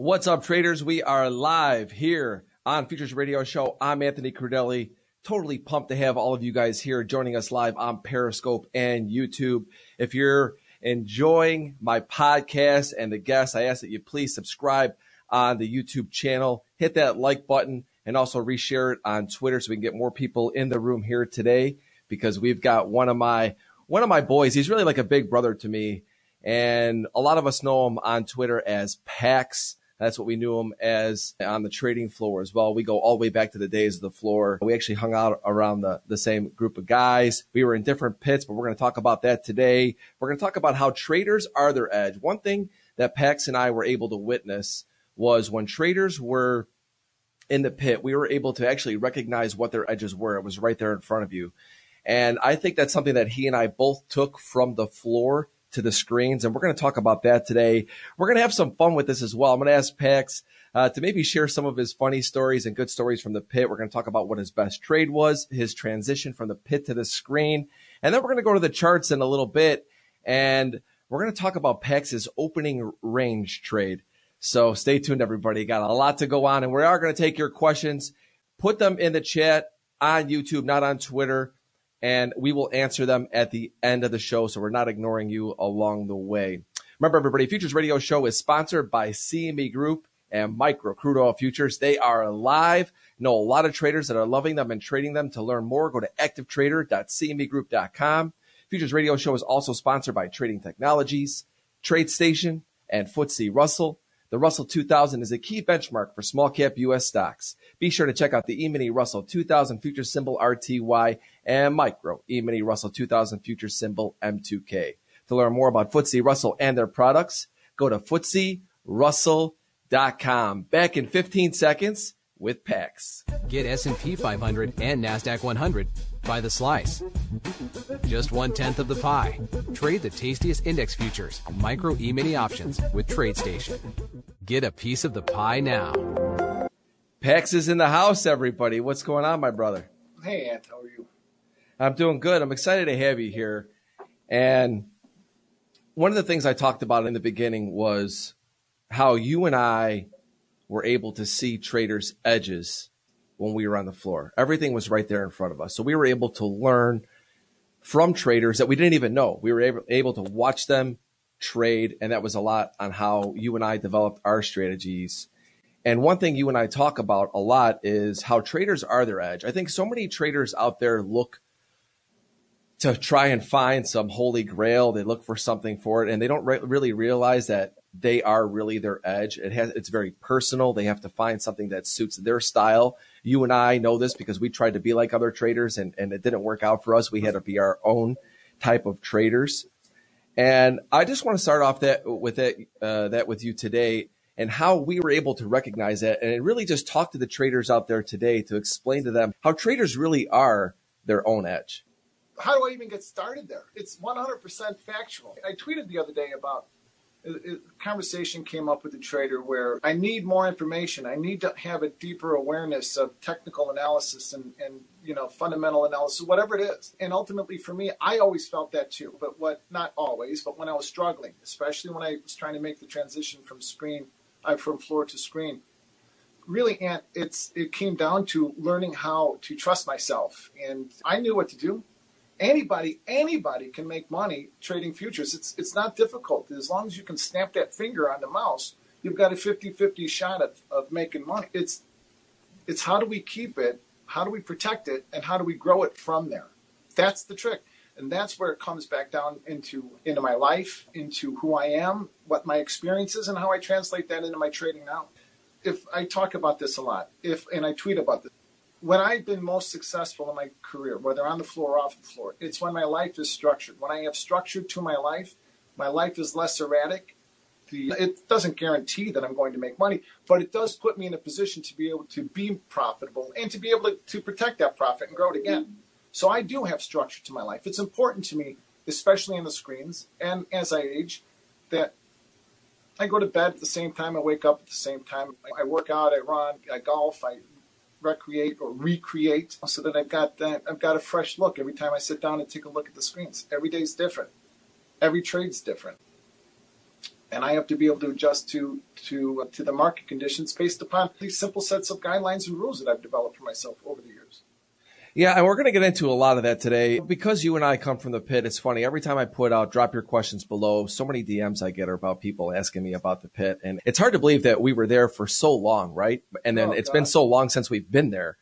What's up, traders? We are live here on Futures Radio Show. I'm Anthony Crudele. Totally pumped to have all of you guys here joining us live on Periscope and YouTube. If you're enjoying my podcast and the guests, I ask that you please subscribe on the YouTube channel, hit that like button, and also reshare it on Twitter so we can get more people in the room here today because we've got one of my one of my boys. He's really like a big brother to me. And a lot of us know him on Twitter as Pax. That's what we knew him as on the trading floor as well. We go all the way back to the days of the floor. We actually hung out around the, the same group of guys. We were in different pits, but we're going to talk about that today. We're going to talk about how traders are their edge. One thing that Pax and I were able to witness was when traders were in the pit, we were able to actually recognize what their edges were. It was right there in front of you. And I think that's something that he and I both took from the floor to the screens. And we're going to talk about that today. We're going to have some fun with this as well. I'm going to ask Pax uh, to maybe share some of his funny stories and good stories from the pit. We're going to talk about what his best trade was, his transition from the pit to the screen. And then we're going to go to the charts in a little bit. And we're going to talk about Pax's opening range trade. So stay tuned, everybody. Got a lot to go on. And we are going to take your questions. Put them in the chat on YouTube, not on Twitter and we will answer them at the end of the show. So we're not ignoring you along the way. Remember, everybody, Futures Radio Show is sponsored by CME Group and Micro Crude Oil Futures. They are live. Know a lot of traders that are loving them and trading them. To learn more, go to activetrader.cmegroup.com. Futures Radio Show is also sponsored by Trading Technologies, TradeStation, and FTSE Russell. The Russell 2000 is a key benchmark for small cap U.S. stocks. Be sure to check out the E-mini Russell 2000 future symbol RTY and micro E-mini Russell 2000 future symbol M2K. To learn more about FTSE Russell and their products, go to FTSERussell.com. Back in 15 seconds with Pax. Get S&P 500 and NASDAQ 100 by the slice. Just one tenth of the pie. Trade the tastiest index futures, micro E-mini options with TradeStation. Get a piece of the pie now. Pax is in the house, everybody. What's going on, my brother? Hey, Ant, how are you? I'm doing good. I'm excited to have you here. And one of the things I talked about in the beginning was how you and I were able to see traders' edges when we were on the floor. Everything was right there in front of us. So we were able to learn from traders that we didn't even know. We were able, able to watch them trade. And that was a lot on how you and I developed our strategies. And one thing you and I talk about a lot is how traders are their edge. I think so many traders out there look to try and find some holy grail. They look for something for it and they don't re- really realize that they are really their edge. It has, it's very personal. They have to find something that suits their style. You and I know this because we tried to be like other traders and, and it didn't work out for us. We had to be our own type of traders. And I just want to start off that with it, uh, that with you today and how we were able to recognize that and really just talk to the traders out there today to explain to them how traders really are their own edge how do I even get started there? It's 100% factual. I tweeted the other day about a conversation came up with a trader where I need more information. I need to have a deeper awareness of technical analysis and, and you know fundamental analysis, whatever it is. And ultimately, for me, I always felt that too. But what not always, but when I was struggling, especially when I was trying to make the transition from screen, uh, from floor to screen, really, Ant, it's it came down to learning how to trust myself, and I knew what to do anybody anybody can make money trading futures. It's it's not difficult. As long as you can snap that finger on the mouse you've got a 50-50 shot of, of making money. It's it's how do we keep it? How do we protect it? And how do we grow it from there? That's the trick. And that's where it comes back down into into my life into who i am what my experience is and how i translate that into my trading now. If i talk about this a lot if and i tweet about this when I've been most successful in my career, whether on the floor or off the floor, it's when my life is structured. When I have structure to my life, my life is less erratic. It doesn't guarantee that I'm going to make money, but it does put me in a position to be able to be profitable and to be able to, to protect that profit and grow it again. So I do have structure to my life. It's important to me, especially in the screens and as I age, that I go to bed at the same time, I wake up at the same time. I work out, I run, I golf, I recreate or recreate so that I've got that I've got a fresh look every time I sit down and take a look at the screens. Every day is different. Every trade's different. and I have to be able to adjust to to uh, to the market conditions based upon these simple sets of guidelines and rules that I've developed for myself over the years. Yeah, and we're going to get into a lot of that today. Because you and I come from the pit, it's funny. Every time I put out drop your questions below, so many DMs I get are about people asking me about the pit. And it's hard to believe that we were there for so long, right? And then Oh, it's God. been so long since we've been there.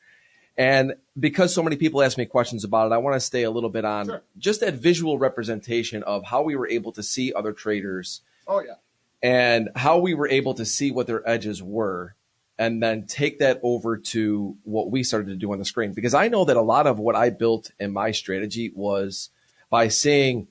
And because so many people ask me questions about it, I want to stay a little bit on Sure. just that visual representation of how we were able to see other traders Oh yeah. and how we were able to see what their edges were and then take that over to what we started to do on the screen. Because I know that a lot of what I built in my strategy was by seeing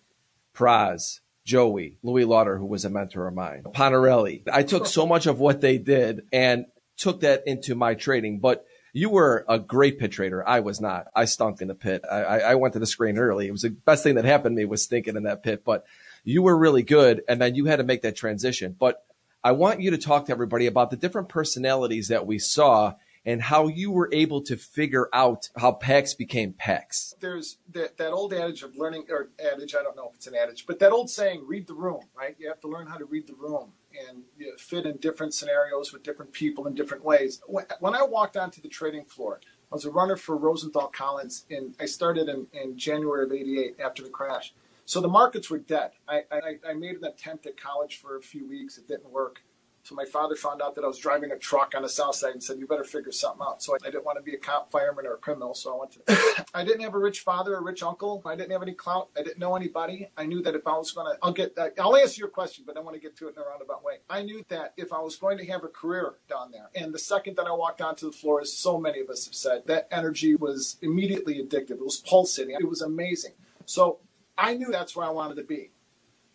Praz, Joey, Louis Lauder, who was a mentor of mine, Ponarelli. I took so much of what they did and took that into my trading. But you were a great pit trader. I was not. I stunk in the pit. I, I I went to the screen early. It was the best thing that happened to me was stinking in that pit. But you were really good, and then you had to make that transition. But I want you to talk to everybody about the different personalities that we saw and how you were able to figure out how PAX became PAX. There's that, that old adage of learning, or adage, I don't know if it's an adage, but that old saying, read the room, right? You have to learn how to read the room and you fit in different scenarios with different people in different ways. When, when I walked onto the trading floor, I was a runner for Rosenthal Collins, and I started in, in January of 88 after the crash. So the markets were dead. I, I, I made an attempt at college for a few weeks. It didn't work. So my father found out that I was driving a truck on the south side and said, "You better figure something out." So I, didn't want to be a cop, fireman, or a criminal. So I went to. I didn't have a rich father, a rich uncle. I didn't have any clout. I didn't know anybody. I knew that if I was going to, I'll get. I'll answer your question, but I want to get to it in a roundabout way. I knew that if I was going to have a career down there, and the second that I walked onto the floor, as so many of us have said, that energy was immediately addictive. It was pulsating. It was amazing. So I knew that's where I wanted to be,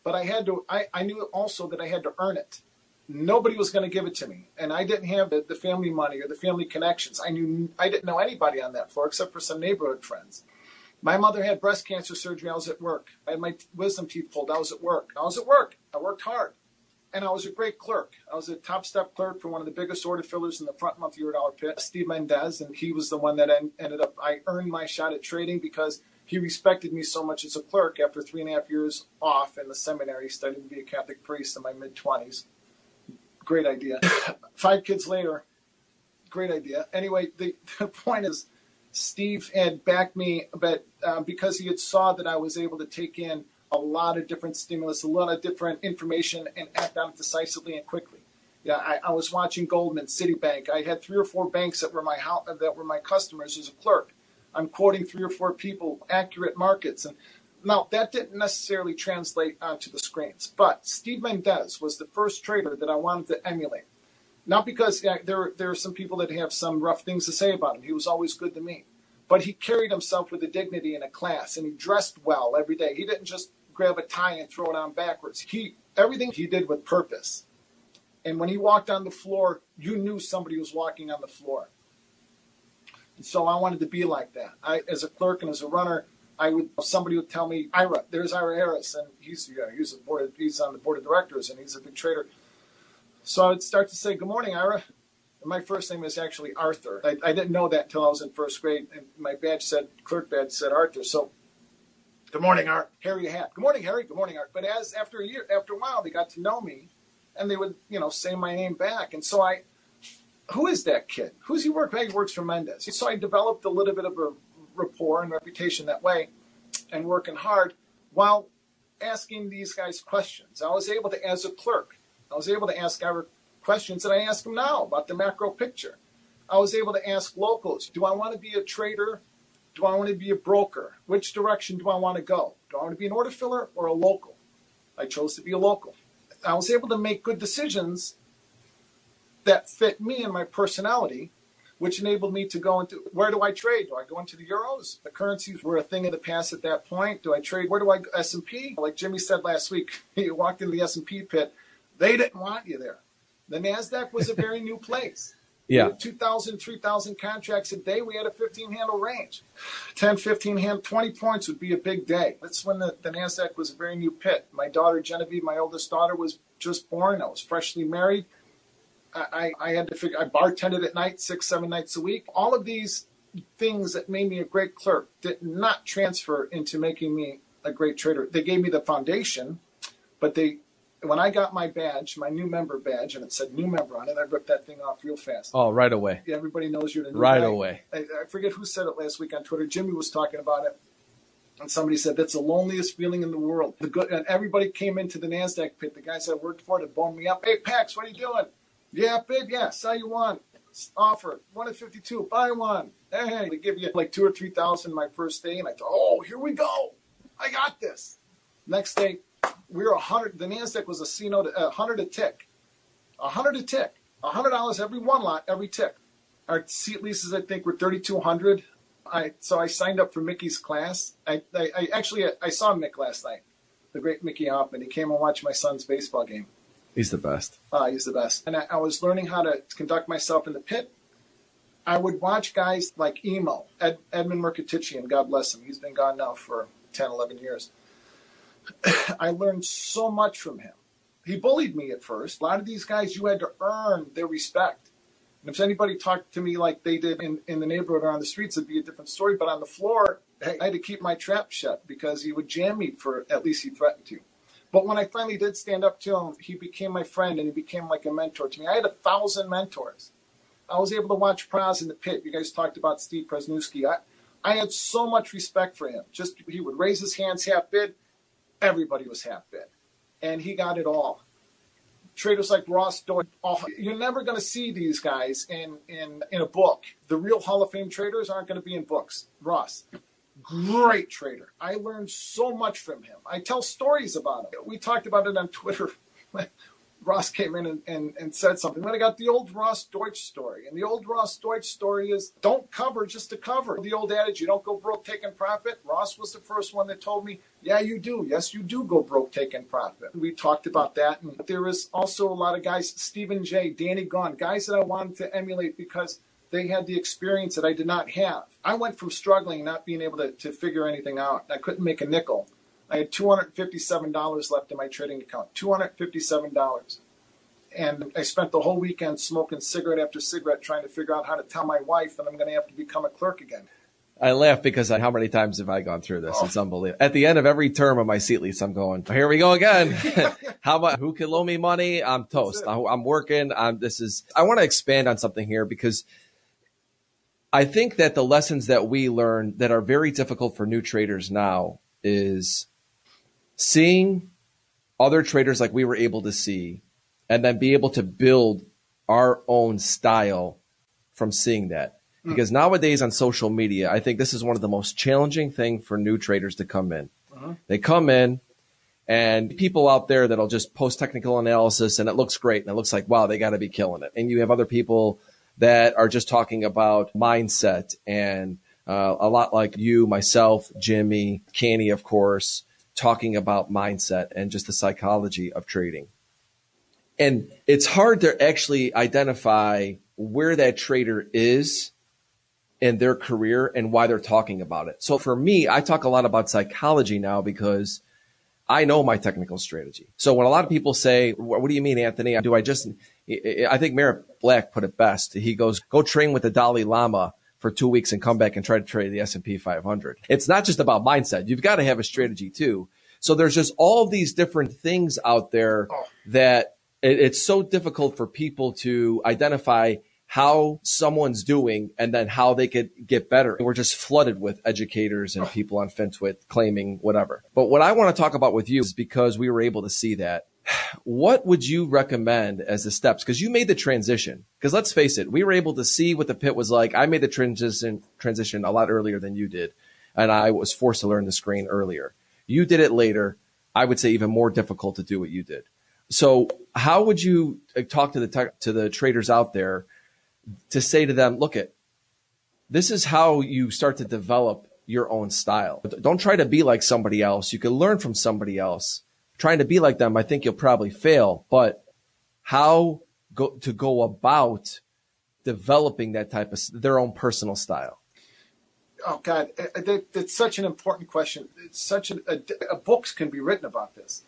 but I had to. I, I knew also that I had to earn it. Nobody was going to give it to me. And i didn't have the, the family money or the family connections. I knew i didn't know anybody on that floor except for some neighborhood friends. My mother had breast cancer surgery. I was at work. I had my wisdom teeth pulled. I was at work. I was at work. I worked hard. And i was a great clerk. I was a top step clerk for one of the biggest order fillers in the front month eurodollar pit steve mendez. And he was the one that en- ended up i earned my shot at trading because he respected me so much as a clerk after three and a half years off in the seminary studying to be a catholic priest in my mid-20s great idea. Five kids later, great idea. Anyway, the, the point is, Steve had backed me, but uh, because he had saw that I was able to take in a lot of different stimulus, a lot of different information, and act on it decisively and quickly. Yeah, I, I was watching Goldman, Citibank. I had three or four banks that were my that were my customers as a clerk. I'm quoting three or four people, accurate markets, and now, that didn't necessarily translate uh, onto the screens, but Steve Mendez was the first trader that I wanted to emulate. Not because there, there are some people that have some rough things to say about him. He was always good to me. But he carried himself with a dignity and a class, and he dressed well every day. He didn't just grab a tie and throw it on backwards. He Everything he did with purpose. And when he walked on the floor, you knew somebody was walking on the floor. So I wanted to be like that. I, as a clerk and as a runner, I would somebody would tell me, Ira, there's Ira Harris, and he's yeah, he's board he's on the board of directors and he's a big trader. So I would start to say, Good morning, Ira. And my first name is actually Arthur. I, I didn't know that until I was in first grade, and my badge said clerk badge said Arthur. So Good morning, Art. Harry Hat. Good morning, Harry. Good morning, Art. But as after a year, after a while, they got to know me, and they would, you know, say my name back. And so I, who is that kid? Who's he work? He works for Mendez. So I developed a little bit of a rapport and reputation that way, and working hard while asking these guys questions. I was able to, as a clerk, I was able to ask our questions that I ask them now about the macro picture. I was able to ask locals, do I want to be a trader? Do I want to be a broker? Which direction do I want to go? Do I want to be an order filler or a local? I chose to be a local. I was able to make good decisions that fit me and my personality, which enabled me to go into where do I trade? Do I go into the euros? The currencies were a thing of the past at that point. Do I trade? Where do I S and P? Like Jimmy said last week, you walked into the S and P pit. They didn't want you there. The Nasdaq was a very new place. Yeah. 2,000, 3,000 contracts a day. We had a 15 handle range. 10, 15 hand, 20 points would be a big day. That's when the, the NASDAQ was a very new pit. My daughter, Genevieve, my oldest daughter, was just born. I was freshly married. I, I, had to figure, I bartended at night, six, seven nights a week. All of these things that made me a great clerk did not transfer into making me a great trader. They gave me the foundation, but they when I got my badge, my new member badge, and it said new member on it, I ripped that thing off real fast. Oh, right away. Everybody knows you're the new Right guy. away. I, I forget who said it last week on Twitter. Jimmy was talking about it. And somebody said that's the loneliest feeling in the world. The good, and everybody came into the Nasdaq pit. The guys I worked for to bone me up. Hey, Pax, what are you doing? Yeah, babe. Yeah, sell you one. Offer one at fifty-two. Buy one. Hey, they give you like two or three thousand my first day, and I thought, oh, here we go. I got this. Next day, we were a hundred. The Nasdaq was a C note, a hundred a tick, a hundred a tick, a hundred dollars every one lot, every tick. Our seat leases, I think, were thirty-two hundred. I so I signed up for Mickey's class. I, I, I actually I saw Mick last night, the great Mickey Hoffman. He came and watched my son's baseball game. He's the best. Uh, he's the best. And I, I was learning how to conduct myself in the pit. I would watch guys like Emo, Ed, Edmund Mercatician, God bless him. He's been gone now for 10, 11 years. I learned so much from him. He bullied me at first. A lot of these guys, you had to earn their respect. And if anybody talked to me like they did in, in the neighborhood or on the streets, it'd be a different story. But on the floor, I had to keep my trap shut because he would jam me for at least he threatened to. But when I finally did stand up to him, he became my friend and he became like a mentor to me. I had a thousand mentors. I was able to watch Praz in the pit. You guys talked about Steve Presnewski. I, I had so much respect for him. Just he would raise his hands half bid, everybody was half bid, and he got it all. Traders like Ross all, you're never going to see these guys in, in in a book. The real Hall of Fame traders aren't going to be in books. Ross, great trader. I learned so much from him. I tell stories about him. We talked about it on Twitter. Ross came in and, and, and said something. Then I got the old Ross Deutsch story. And the old Ross Deutsch story is don't cover just to cover. The old adage, you don't go broke taking profit. Ross was the first one that told me, yeah, you do. Yes, you do go broke taking profit. We talked about that. And there is also a lot of guys, Stephen J., Danny Gunn, guys that I wanted to emulate because they had the experience that I did not have. I went from struggling, not being able to, to figure anything out. I couldn't make a nickel. I had $257 left in my trading account. $257. And I spent the whole weekend smoking cigarette after cigarette trying to figure out how to tell my wife that I'm going to have to become a clerk again. I laugh because I, how many times have I gone through this? Oh. It's unbelievable. At the end of every term of my seat lease, I'm going, here we go again. how about who can loan me money? I'm toast. I, I'm working. I'm, this is, I want to expand on something here because I think that the lessons that we learn that are very difficult for new traders now is seeing other traders like we were able to see and then be able to build our own style from seeing that. Hmm. Because nowadays on social media, I think this is one of the most challenging thing for new traders to come in. Uh-huh. They come in and people out there that'll just post technical analysis and it looks great and it looks like, wow, they got to be killing it. And you have other people that are just talking about mindset and uh, a lot like you, myself, Jimmy, Canny, of course, talking about mindset and just the psychology of trading. And it's hard to actually identify where that trader is in their career and why they're talking about it. So for me, I talk a lot about psychology now because I know my technical strategy. So when a lot of people say, what do you mean, Anthony? Do I just, I think Merritt Black put it best. He goes, go train with the Dalai Lama for two weeks and come back and try to trade the S&P 500. It's not just about mindset. You've got to have a strategy too. So there's just all these different things out there that it, it's so difficult for people to identify how someone's doing and then how they could get better. We're just flooded with educators and people on FinTwit claiming whatever. But what I want to talk about with you is because we were able to see that. What would you recommend as the steps? Because you made the transition. Because let's face it, we were able to see what the pit was like. I made the transition transition a lot earlier than you did, and I was forced to learn the screen earlier. You did it later. I would say even more difficult to do what you did. So, how would you talk to the to the traders out there to say to them, look at this is how you start to develop your own style. Don't try to be like somebody else. You can learn from somebody else. Trying to be like them, I think you'll probably fail, but how go to go about developing that type of their own personal style? Oh God, uh, that, that's such an important question. It's such a, a, a books can be written about this.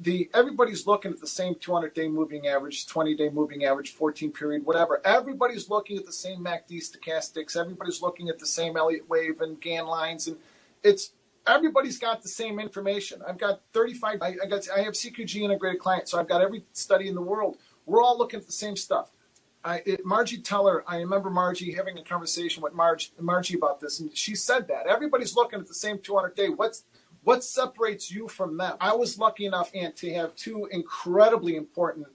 The everybody's looking at the same 200 day moving average, 20 day moving average, 14 period, whatever. Everybody's looking at the same MACD stochastics. Everybody's looking at the same Elliott wave and Gann lines, and it's everybody's got the same information. I've got 35. I, I got. I have CQG integrated clients, so I've got every study in the world. We're all looking at the same stuff. I, it, Margie Teller, I remember Margie having a conversation with Marge, Margie about this, and she said that everybody's looking at the same 200 day. What's what separates you from them? I was lucky enough, and to have two incredibly important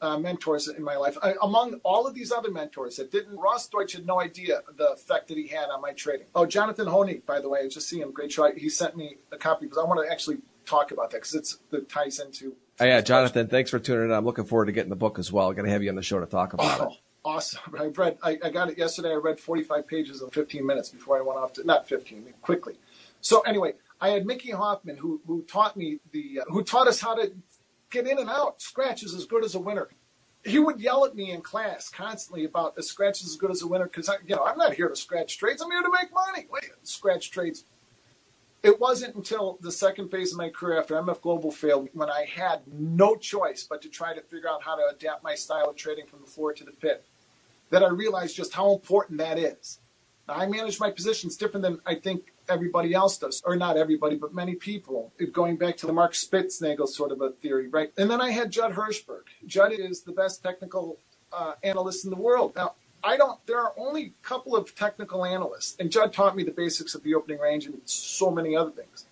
uh, mentors in my life. I, among all of these other mentors that didn't, Ross Deutsch had no idea the effect that he had on my trading. Oh, Jonathan Honig, by the way, I just see him. Great show. He sent me a copy because I want to actually talk about that because it's it ties into. Oh, yeah, Jonathan, thanks for tuning in. I'm looking forward to getting the book as well. I'm going to have you on the show to talk about oh, it. Awesome. I read. I, I got it yesterday. I read 45 pages in 15 minutes before I went off to not 15, quickly. So anyway, I had Mickey Hoffman who who taught me the uh, who taught us how to get in and out. Scratch is as good as a winner he would yell at me in class constantly about the scratch is as good as a winner because I, you know, I'm not here to scratch trades. I'm here to make money. Wait, scratch trades. It wasn't until the second phase of my career after MF Global failed when I had no choice but to try to figure out how to adapt my style of trading from the floor to the pit that I realized just how important that is. Now, I manage my positions different than I think everybody else does, or not everybody, but many people. Going back to the Mark Spitznagel sort of a theory, right? And then I had Judd Hirschberg. Judd is the best technical uh, analyst in the world. Now, I don't. There are only a couple of technical analysts, and Judd taught me the basics of the opening range and so many other things.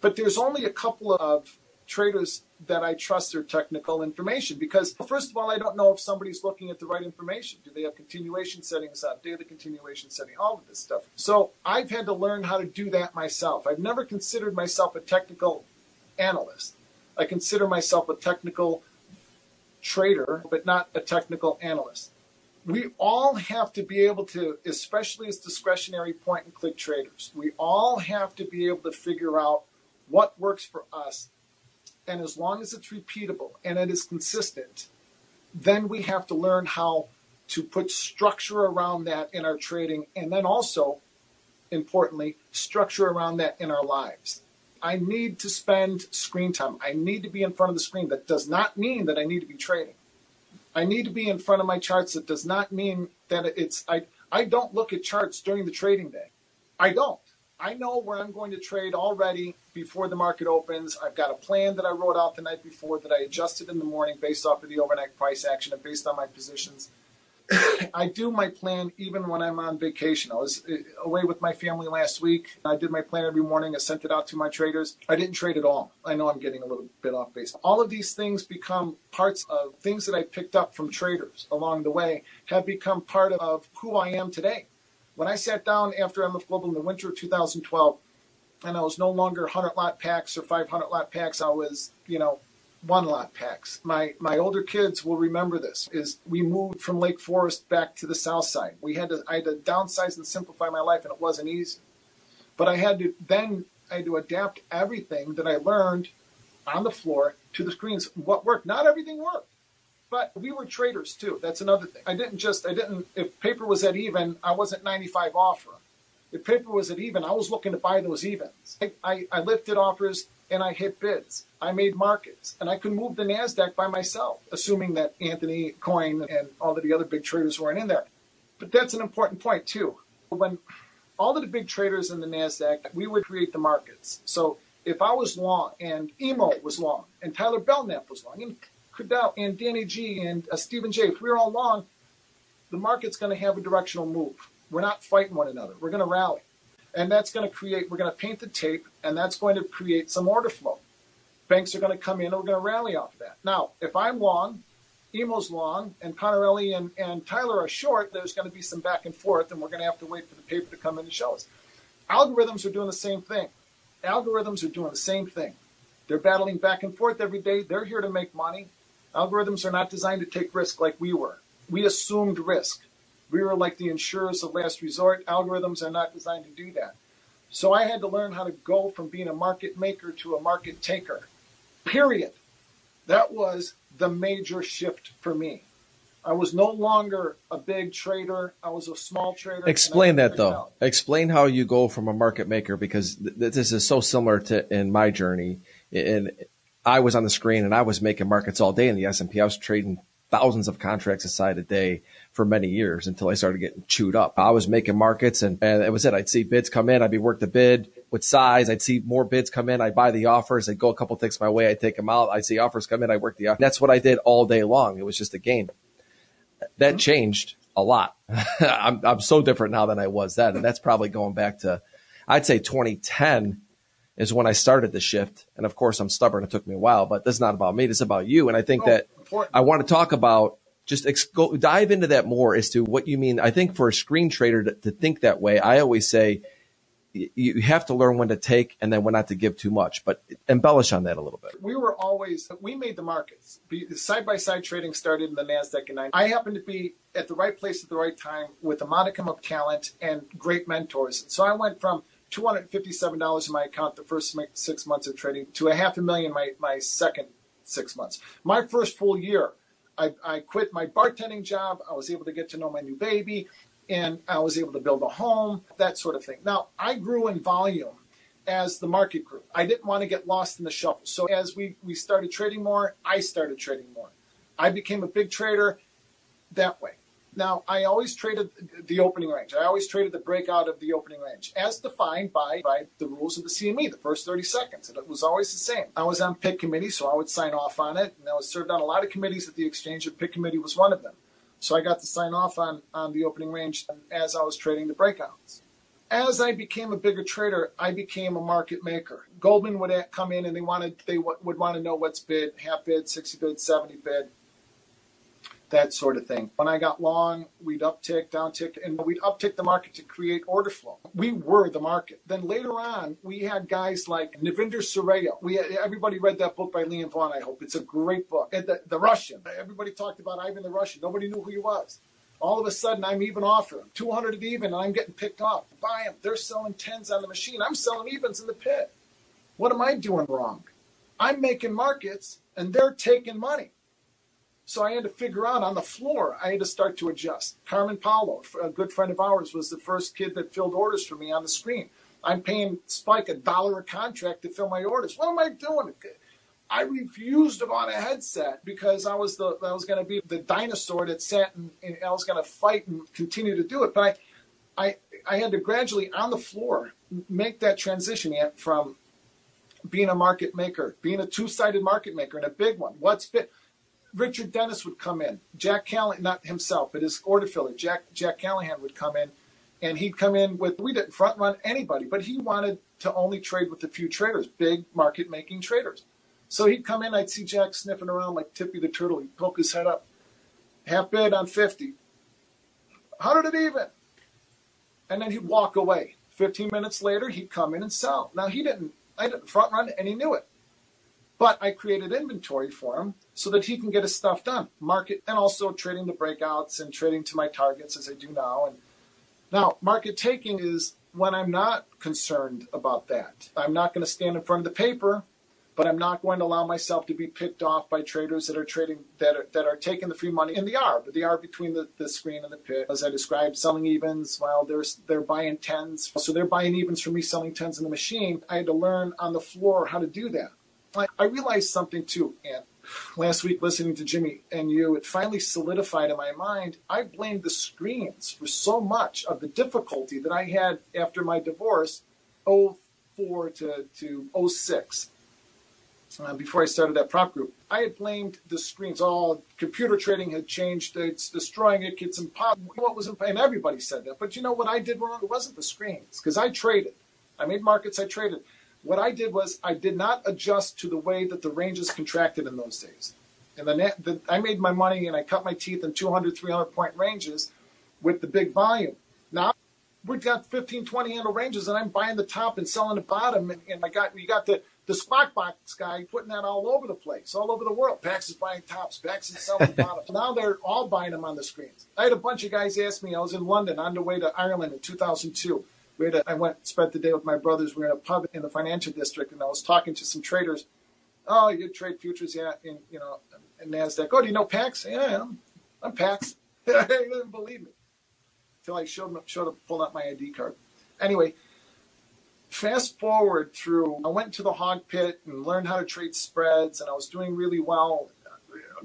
But there's only a couple of traders that I trust their technical information because, first of all, I don't know if somebody's looking at the right information. Do they have continuation settings up, daily continuation setting, all of this stuff. So I've had to learn how to do that myself. I've never considered myself a technical analyst. I consider myself a technical trader, but not a technical analyst. We all have to be able to, especially as discretionary point and click traders, we all have to be able to figure out what works for us and as long as it's repeatable and it is consistent, then we have to learn how to put structure around that in our trading and then also, importantly, structure around that in our lives. I need to spend screen time. I need to be in front of the screen. That does not mean that I need to be trading. I need to be in front of my charts. That does not mean that it's I I don't look at charts during the trading day. I don't. I know where I'm going to trade already before the market opens. I've got a plan that I wrote out the night before that I adjusted in the morning based off of the overnight price action and based on my positions. I do my plan even when I'm on vacation. I was uh, away with my family last week. I did my plan every morning. I sent it out to my traders. I didn't trade at all. I know I'm getting a little bit off base. All of these things become parts of things that I picked up from traders along the way, have become part of who I am today. When I sat down after MF Global in the winter of 2012, and I was no longer 100 lot Pax or 500 lot Pax, I was, you know, one lot Pax. My my older kids will remember this. Is we moved from Lake Forest back to the south side. We had to I had to downsize and simplify my life, and it wasn't easy. But I had to then I had to adapt everything that I learned on the floor to the screens. What worked? Not everything worked. But we were traders too. That's another thing. I didn't just, I didn't, if paper was at even, I wasn't 95 offer. If paper was at even, I was looking to buy those evens. I, I, I lifted offers and I hit bids. I made markets and I could move the NASDAQ by myself, assuming that Anthony Coin and all of the other big traders weren't in there. But that's an important point too. When all of the big traders in the NASDAQ, we would create the markets. So if I was long and Emo was long and Tyler Belknap was long and Credell and Danny G and uh, Stephen J, if we're all long, the market's going to have a directional move. We're not fighting one another. We're going to rally. And that's going to create, we're going to paint the tape, and that's going to create some order flow. Banks are going to come in, and we're going to rally off of that. Now, if I'm long, Emo's long, and Connorelli and, and Tyler are short, there's going to be some back and forth, and we're going to have to wait for the paper to come in and show us. Algorithms are doing the same thing. Algorithms are doing the same thing. They're battling back and forth every day. They're here to make money. Algorithms are not designed to take risk like we were. We assumed risk. We were like the insurers of last resort. Algorithms are not designed to do that. So I had to learn how to go from being a market maker to a market taker. Period. That was the major shift for me. I was no longer a big trader. I was a small trader. Explain that though. Out. Explain how you go from a market maker because th- this is so similar to in my journey. And I was on the screen and I was making markets all day in the S&P. I was trading thousands of contracts aside a day for many years until I started getting chewed up. I was making markets and, and it was it. I'd see bids come in. I'd be work the bid. with size. I'd see more bids come in. I'd buy the offers. I'd go a couple ticks my way. I'd take them out. I'd see offers come in. I work the offer. That's what I did all day long. It was just a game. That mm-hmm. changed a lot. I'm, I'm so different now than I was then. And that's probably going back to, I'd say 2010 is when I started the shift. And of course, I'm stubborn. It took me a while, but this is not about me. This is about you. And I think oh, that important. I want to talk about just ex- go, dive into that more as to what you mean. I think for a screen trader to, to think that way, I always say you have to learn when to take and then when not to give too much, but embellish on that a little bit. We were always, we made the markets. Side by side trading started in the NASDAQ in 9. I happened to be at the right place at the right time with a modicum of talent and great mentors. So I went from $257 in my account the first six months of trading to a half a million my, my second six months. My first full year, I, I quit my bartending job. I was able to get to know my new baby and I was able to build a home, that sort of thing. Now, I grew in volume as the market grew. I didn't want to get lost in the shuffle. So as we, we started trading more, I started trading more. I became a big trader that way. Now, I always traded the opening range. I always traded the breakout of the opening range as defined by, by the rules of the CME, the first 30 seconds. And it was always the same. I was on pit committee, so I would sign off on it. And I was served on a lot of committees at the exchange, and pit committee was one of them. So I got to sign off on, on the opening range as I was trading the breakouts. As I became a bigger trader, I became a market maker. Goldman would come in and they wanted they would want to know what's bid, half bid, 60 bid, 70 bid that sort of thing. When I got long, we'd uptick, downtick, and we'd uptick the market to create order flow. We were the market. Then later on, we had guys like Navinder Sarao. We had, everybody read that book by Liam Vaughan. I hope it's a great book. And the, the Russian. Everybody talked about Ivan the Russian. Nobody knew who he was. All of a sudden, I'm even offering 200 at even, and I'm getting picked off. Buy them. They're selling tens on the machine. I'm selling evens in the pit. What am I doing wrong? I'm making markets, and they're taking money. So I had to figure out on the floor, I had to start to adjust. Carmen Paulo, a good friend of ours, was the first kid that filled orders for me on the screen. I'm paying Spike a dollar a contract to fill my orders. What am I doing? I refused to buy a headset because I was the I was going to be the dinosaur that sat and, and I was going to fight and continue to do it. But I, I, I had to gradually on the floor make that transition from being a market maker, being a two-sided market maker and a big one. What's big? Richard Dennis would come in. Jack Callahan, not himself, but his order filler, Jack Jack Callahan would come in, and he'd come in with we didn't front run anybody, but he wanted to only trade with a few traders, big market making traders. So he'd come in, I'd see Jack sniffing around like Tippy the turtle. He'd poke his head up, half bid on fifty. How did it even? And then he'd walk away. Fifteen minutes later, he'd come in and sell. Now he didn't. I didn't front run, and he knew it. But I created inventory for him so that he can get his stuff done. Market and also trading the breakouts and trading to my targets as I do now. And now market taking is when I'm not concerned about that. I'm not going to stand in front of the paper, but I'm not going to allow myself to be picked off by traders that are trading that are that are taking the free money in the R, but the arb between the, the screen and the pit. As I described, selling evens while they're they're buying tens. So they're buying evens from me selling tens in the machine. I had to learn on the floor how to do that. I, I realized something too, and last week listening to Jimmy and you, it finally solidified in my mind. I blamed the screens for so much of the difficulty that I had after my divorce, 04 to, to 06. Uh, before I started that prop group, I had blamed the screens. All oh, computer trading had changed. It's destroying it. It's impossible. What was and everybody said that. But you know what I did wrong? It wasn't the screens because I traded. I made markets. I traded. What I did was I did not adjust to the way that the ranges contracted in those days. And the, the I made my money and I cut my teeth in 200, 300 point ranges with the big volume. Now we've got 15, 20 handle ranges and I'm buying the top and selling the bottom. And, and I got, you got the, the spot box guy putting that all over the place, all over the world. Pax is buying tops, Pax is selling bottoms. now they're all buying them on the screens. I had a bunch of guys ask me, I was in London on the way to Ireland in 2002 we had a, I went spent the day with my brothers. We were in a pub in the financial district, and I was talking to some traders. Oh, you trade futures, yeah, in you know, in Nasdaq. Oh, do you know Pax? Yeah, I'm, I'm Pax. they didn't believe me until I showed them, showed up, pulled out my ID card. Anyway, fast forward through, I went to the hog pit and learned how to trade spreads, and I was doing really well.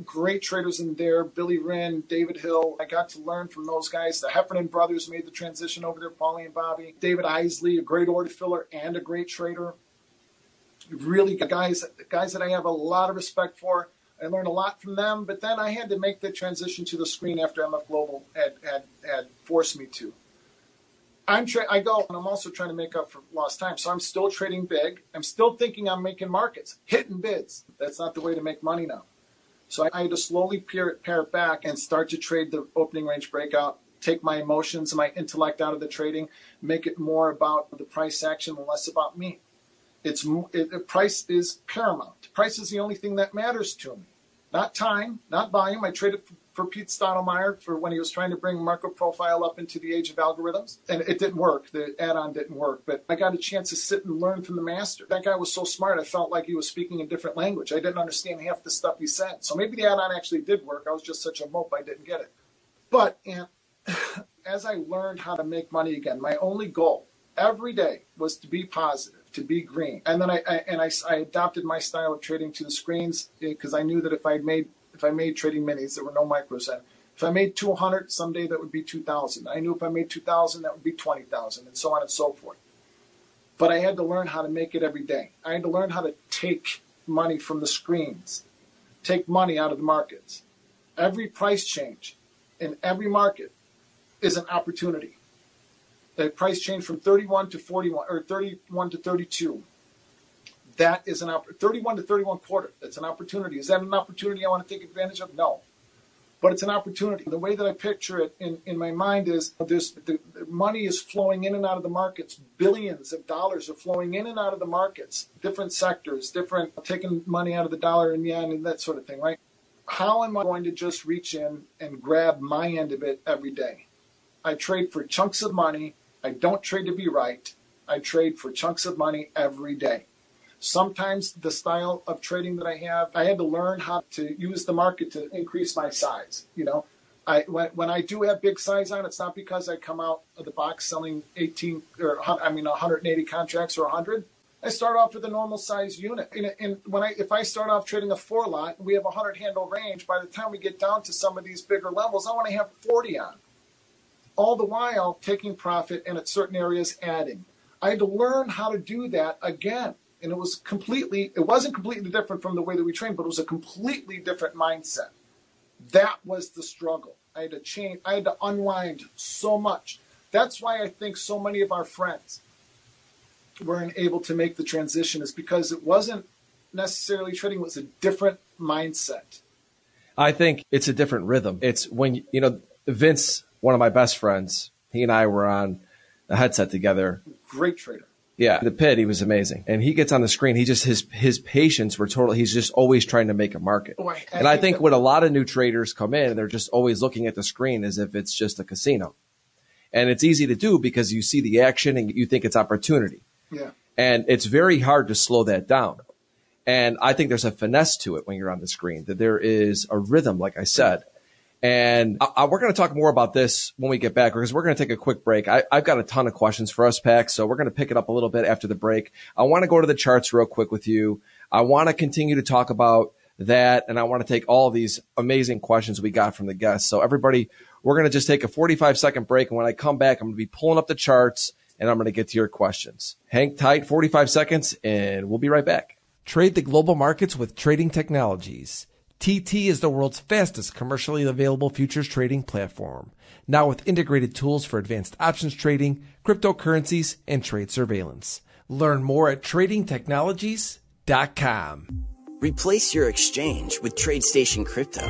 Great traders in there Billy Rinn, David Hill. I got to learn from those guys. The Heffernan brothers made the transition over there, Paulie and Bobby. David Isley, a great order filler and a great trader. Really guys, guys that I have a lot of respect for. I learned a lot from them, but then I had to make the transition to the screen after MF Global had, had, had forced me to. I'm tra- I go and I'm also trying to make up for lost time. So I'm still trading big. I'm still thinking I'm making markets, hitting bids. That's not the way to make money now. So I, I had to slowly pare it, it back and start to trade the opening range breakout, take my emotions and my intellect out of the trading, make it more about the price action and less about me. It's it, price is paramount. Price is the only thing that matters to me, not time, not volume. I traded for Pete Steidlmayer for when he was trying to bring Market Profile up into the age of algorithms. And it didn't work. The add-on didn't work. But I got a chance to sit and learn from the master. That guy was so smart, I felt like he was speaking a different language. I didn't understand half the stuff he said. So maybe the add-on actually did work. I was just such a mope I didn't get it. But and as I learned how to make money again, my only goal every day was to be positive to be green. And then I, I and I, I, adopted my style of trading to the screens eh, because I knew that if I made if I made trading minis, there were no micros then. If I made 200, someday that would be 2,000. I knew if I made 2,000, that would be 20,000, and so on and so forth. But I had to learn how to make it every day. I had to learn how to take money from the screens, take money out of the markets. Every price change in every market is an opportunity. The price change from 31 to 41 or 31 to 32 that is an op- 31 to 31 quarter. That's an opportunity. Is that an opportunity I want to take advantage of? No. But it's an opportunity. The way that I picture it in, in my mind is there's the, the money is flowing in and out of the markets. Billions of dollars are flowing in and out of the markets. Different sectors, different taking money out of the dollar and yen and that sort of thing, right? How am I going to just reach in and grab my end of it every day? I trade for chunks of money. I don't trade to be right. I trade for chunks of money every day. Sometimes the style of trading that I have, I had to learn how to use the market to increase my size. You know, I when, when I do have big size on, it's not because I come out of the box selling 18 or I mean 180 contracts or 100. I start off with a normal size unit. And, and when I if I start off trading a four lot, we have a 100 handle range. By the time we get down to some of these bigger levels, I want to have 40 on. All the while taking profit and at certain areas adding. I had to learn how to do that again and it was completely it wasn't completely different from the way that we trained but it was a completely different mindset. That was the struggle. I had to change i had to unwind so much. That's why i think so many of our friends weren't able to make the transition is because it wasn't necessarily trading it was a different mindset. I think it's a different rhythm. It's when you know vince one of my best friends he and i were on a headset together. Great trader yeah, the pit, he was amazing. And he gets on the screen. He just his his patience were total. He's just always trying to make a market. Oh, I, and I think that, when a lot of new traders come in, they're just always looking at the screen as if it's just a casino. And it's easy to do because you see the action and you think it's opportunity. Yeah. And it's very hard to slow that down. And I think there's a finesse to it when you're on the screen, that there is a rhythm, like I said. And I, I, we're going to talk more about this when we get back because we're going to take a quick break. I, have got a ton of questions for us, Pax. So we're going to pick it up a little bit after the break. I want to go to the charts real quick with you. I want to continue to talk about that. And I want to take all these amazing questions we got from the guests. So everybody, we're going to just take a 45 second break. And when I come back, I'm going to be pulling up the charts and I'm going to get to your questions. Hang tight 45 seconds and we'll be right back. Trade the global markets with trading technologies. TT is the world's fastest commercially available futures trading platform, now with integrated tools for advanced options trading, cryptocurrencies, and trade surveillance. Learn more at tradingtechnologies.com. Replace your exchange with TradeStation Crypto.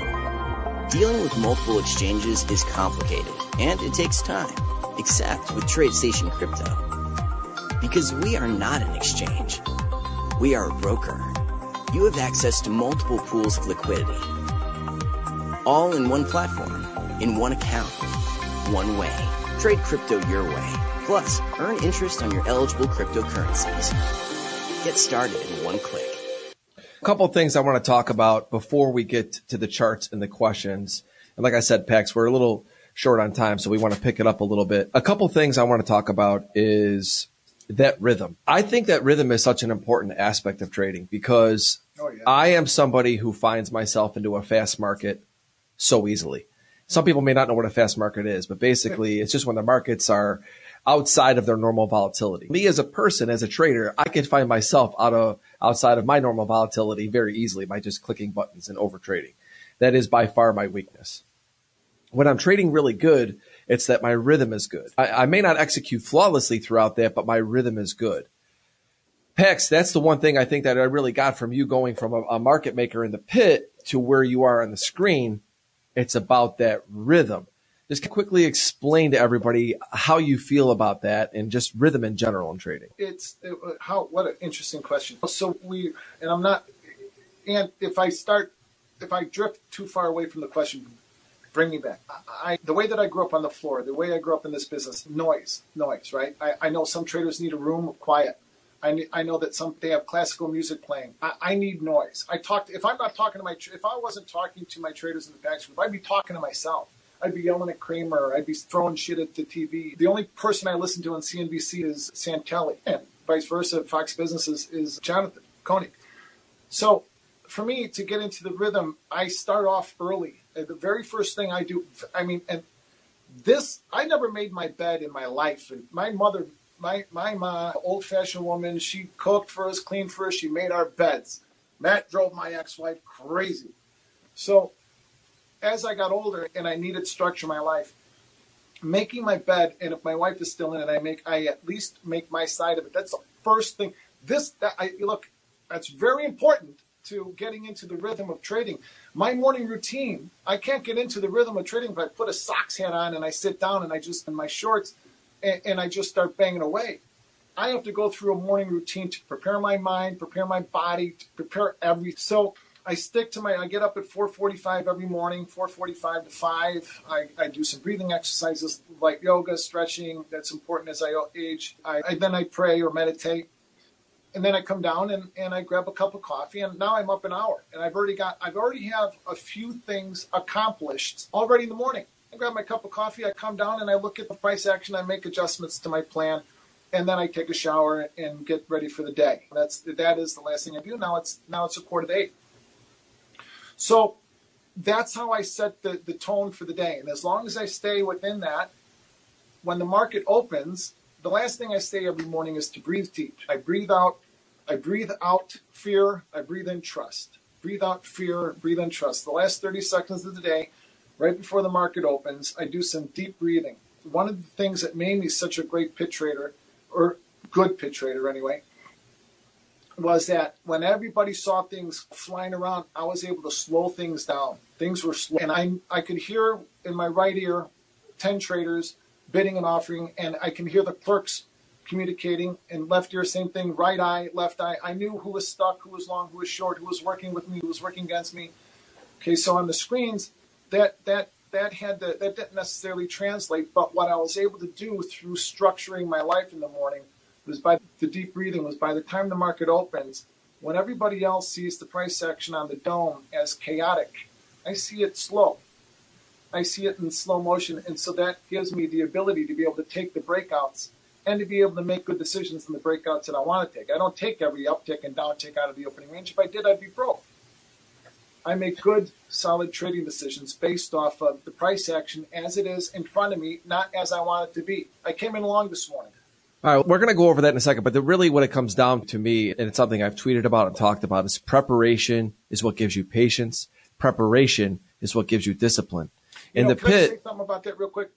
Dealing with multiple exchanges is complicated and it takes time, except with TradeStation Crypto. Because we are not an exchange, we are a broker you have access to multiple pools of liquidity. All in one platform, in one account, one way. Trade crypto your way. Plus, earn interest on your eligible cryptocurrencies. Get started in one click. A couple things I want to talk about before we get to the charts and the questions. And like I said, Pax, we're a little short on time, so we want to pick it up a little bit. A couple things I want to talk about is that rhythm. I think that rhythm is such an important aspect of trading because Oh, yeah. I am somebody who finds myself into a fast market so easily. Some people may not know what a fast market is, but basically it's just when the markets are outside of their normal volatility. Me as a person, as a trader, I can find myself out of outside of my normal volatility very easily by just clicking buttons and over trading. That is by far my weakness. When I'm trading really good, it's that my rhythm is good. I, I may not execute flawlessly throughout that, but my rhythm is good. Pax, that's the one thing I think that I really got from you going from a, a market maker in the pit to where you are on the screen. It's about that rhythm. Just quickly explain to everybody how you feel about that and just rhythm in general in trading. It's it, how what an interesting question. So we and I'm not and if I start if I drift too far away from the question, bring me back. I, the way that I grew up on the floor, the way I grew up in this business, noise, noise, right? I, I know some traders need a room of quiet. I, I know that some they have classical music playing. I, I need noise. I talked if I'm not talking to my if I wasn't talking to my traders in the back group, I'd be talking to myself. I'd be yelling at Cramer. I'd be throwing shit at the TV. The only person I listen to on CNBC is Santelli, and vice versa. Fox Business is, is Jonathan Hoenig. So for me to get into the rhythm, I start off early. The very first thing I do, I mean, and this, I never made my bed in my life. And my mother, my, my ma, old fashioned woman, she cooked for us, cleaned for us, she made our beds. Matt drove my ex wife crazy. So as I got older and I needed structure in my life, making my bed, and if my wife is still in it, I make I at least make my side of it. That's the first thing. This that I look, that's very important to getting into the rhythm of trading. My morning routine, I can't get into the rhythm of trading if I put a socks hat on and I sit down and I just in my shorts and, and I just start banging away. I have to go through a morning routine to prepare my mind, prepare my body, to prepare everything. So I stick to my. I get up at 4:45 every morning, 4:45 to 5. I, I do some breathing exercises like yoga, stretching. That's important as I age. I, I then I pray or meditate, and then I come down and, and I grab a cup of coffee. And now I'm up an hour, and I've already got. I've already have a few things accomplished already in the morning. I grab my cup of coffee. I come down and I look at the price action. I make adjustments to my plan and then I take a shower and get ready for the day. That's that is the last thing I do. Now it's now it's a quarter to eight. So that's how I set the, the tone for the day. And as long as I stay within that, when the market opens, the last thing I say every morning is to breathe deep. I breathe out, I breathe out fear, I breathe in trust. Breathe out fear, breathe in trust. The last 30 seconds of the day, right before the market opens, I do some deep breathing. One of the things that made me such a great pit trader, or good pit trader anyway, was that when everybody saw things flying around, I was able to slow things down. Things were slow. And I, I could hear in my right ear 10 traders bidding and offering, and I can hear the clerks communicating. And left ear, same thing, right eye, left eye. I knew who was stuck, who was long, who was short, who was working with me, who was working against me. Okay, so on the screens, that, that, that had to, that didn't necessarily translate, but what I was able to do through structuring my life in the morning was by the deep breathing was by the time the market opens, when everybody else sees the price action on the dome as chaotic, I see it slow. I see it in slow motion. And so that gives me the ability to be able to take the breakouts and to be able to make good decisions in the breakouts that I want to take. I don't take every uptick and downtick out of the opening range. If I did, I'd be broke. I make good, solid trading decisions based off of the price action as it is in front of me, not as I want it to be. I came in long this morning. All right, we're going to go over that in a second, but the, really what it comes down to me, and it's something I've tweeted about and talked about, is preparation is what gives you patience. Preparation is what gives you discipline. In You know, the can I say something about that real quick?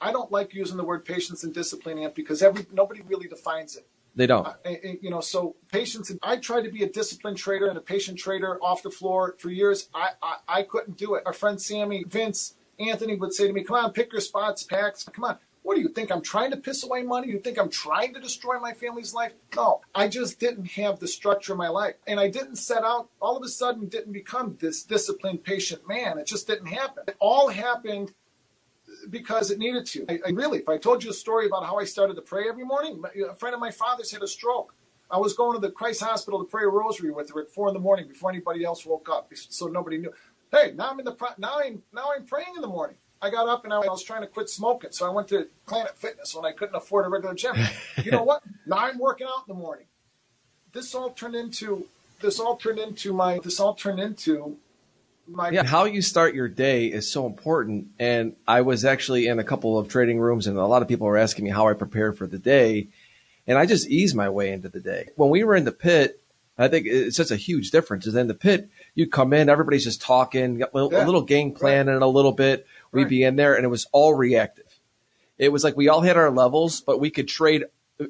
I don't like using the word patience and discipline Ant, because every nobody really defines it. they don't. Uh, I- you know, so patience. And I tried to be a disciplined trader and a patient trader off the floor for years. I, I I couldn't do it. Our friend Sammy, Vince, Anthony would say to me, "Come on, pick your spots, Pax. Come on." What do you think? I'm trying to piss away money? You think I'm trying to destroy my family's life? No, I just didn't have the structure of my life. And I didn't set out, all of a sudden, didn't become this disciplined, patient man. It just didn't happen. It all happened because it needed to. I, I really, if I told you a story about how I started to pray every morning, a friend of my father's had a stroke. I was going to the Christ Hospital to pray a rosary with her at four in the morning before anybody else woke up, so nobody knew. Hey, now I'm in the now I'm now I'm praying in the morning. I got up and I was trying to quit smoking, so I went to Planet Fitness when I couldn't afford a regular gym. you know what? Now I'm working out in the morning. This all turned into this all turned into my this all turned into my yeah, how you start your day is so important. And I was actually in a couple of trading rooms, and a lot of people were asking me how I prepare for the day, and I just ease my way into the day. When we were in the pit, I think it's such a huge difference. Is in the pit, you come in, everybody's just talking, a little, Yeah. a little game plan Right. in a little bit. We'd Right. be in there, and it was all reactive. It was like we all had our levels, but we could trade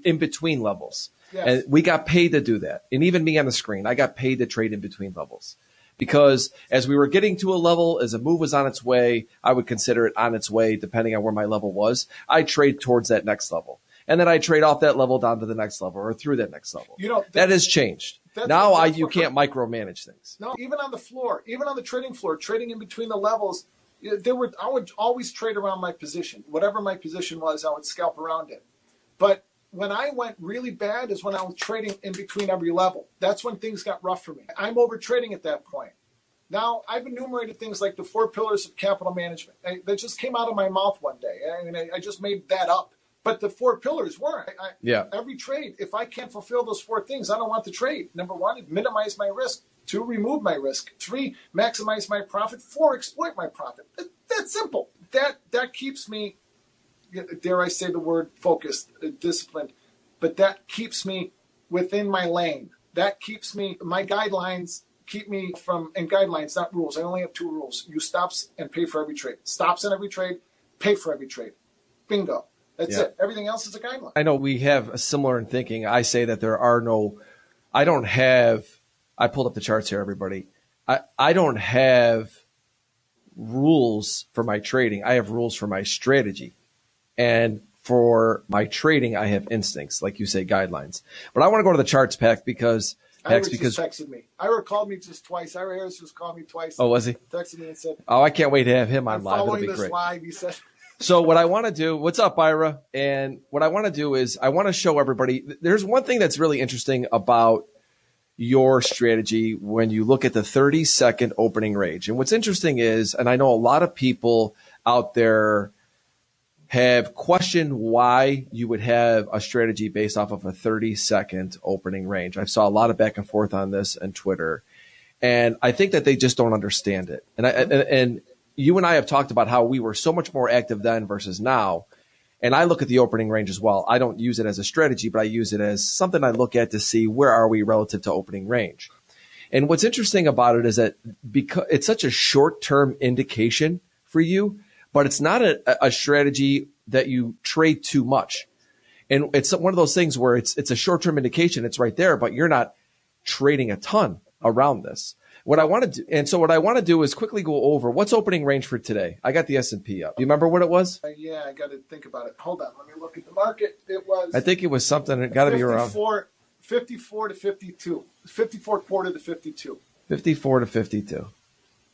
in between levels. Yes. And we got paid to do that. And even me on the screen, I got paid to trade in between levels. Because as we were getting to a level, as a move was on its way, I would consider it on its way, depending on where my level was. I trade towards that next level. And then I trade off that level down to the next level or through that next level. You know, that has changed. that's Now I, you can't micromanage things. No, even on the floor, even on the trading floor, trading in between the levels, there were I would always trade around my position. Whatever my position was, I would scalp around it. But when I went really bad is when I was trading in between every level. That's when things got rough for me. I'm over trading at that point. Now I've enumerated things like the four pillars of capital management. I, that just came out of my mouth one day. I mean, I, I just made that up. But the four pillars were I, Yeah. every trade. If I can't fulfill those four things, I don't want the trade. Number one, minimize my risk. Two, remove my risk. Three, maximize my profit. Four, exploit my profit. That, that's simple. That that keeps me, dare I say the word, focused, uh, disciplined. But that keeps me within my lane. That keeps me. My guidelines keep me from and guidelines, not rules. I only have two rules: you stops and pay for every trade. Stops in every trade, pay for every trade. Bingo. That's Yeah. it. Everything else is a guideline. I know we have a similar in thinking. I say that there are no, I don't have, I pulled up the charts here, everybody. I, I don't have rules for my trading. I have rules for my strategy. And for my trading, I have instincts, like you say, guidelines. But I want to go to the charts, Pack, because, Pax, because, just texted me. Ira called me just twice. Ira Harris just called me twice. oh, was he? Texted me and said, Oh, I can't wait to have him on I'm live. Following be this great. live. He said, So what I want to do, what's up, Ira? And what I want to do is I want to show everybody. There's one thing that's really interesting about your strategy when you look at the 30 second opening range. And what's interesting is, and I know a lot of people out there have questioned why you would have a strategy based off of a 30 second opening range. I saw a lot of back and forth on this on Twitter. And I think that they just don't understand it. And I, and, and you and I have talked about how we were so much more active then versus now. And I look at the opening range as well. I don't use it as a strategy, but I use it as something I look at to see where are we relative to opening range. And what's interesting about it is that because it's such a short term indication for you, but it's not a, a strategy that you trade too much. And it's one of those things where it's, it's a short term indication. It's right there, but you're not trading a ton around this. What I want to do, and so what I want to do is quickly go over what's opening range for today. I got the S and P up. Do you remember what it was? uh, "Yeah, I got to think about it. Hold on, let me look at the market. It was I think it was something. It got to be around 54, 54 to 52, 54 quarter to 52. 54 to 52.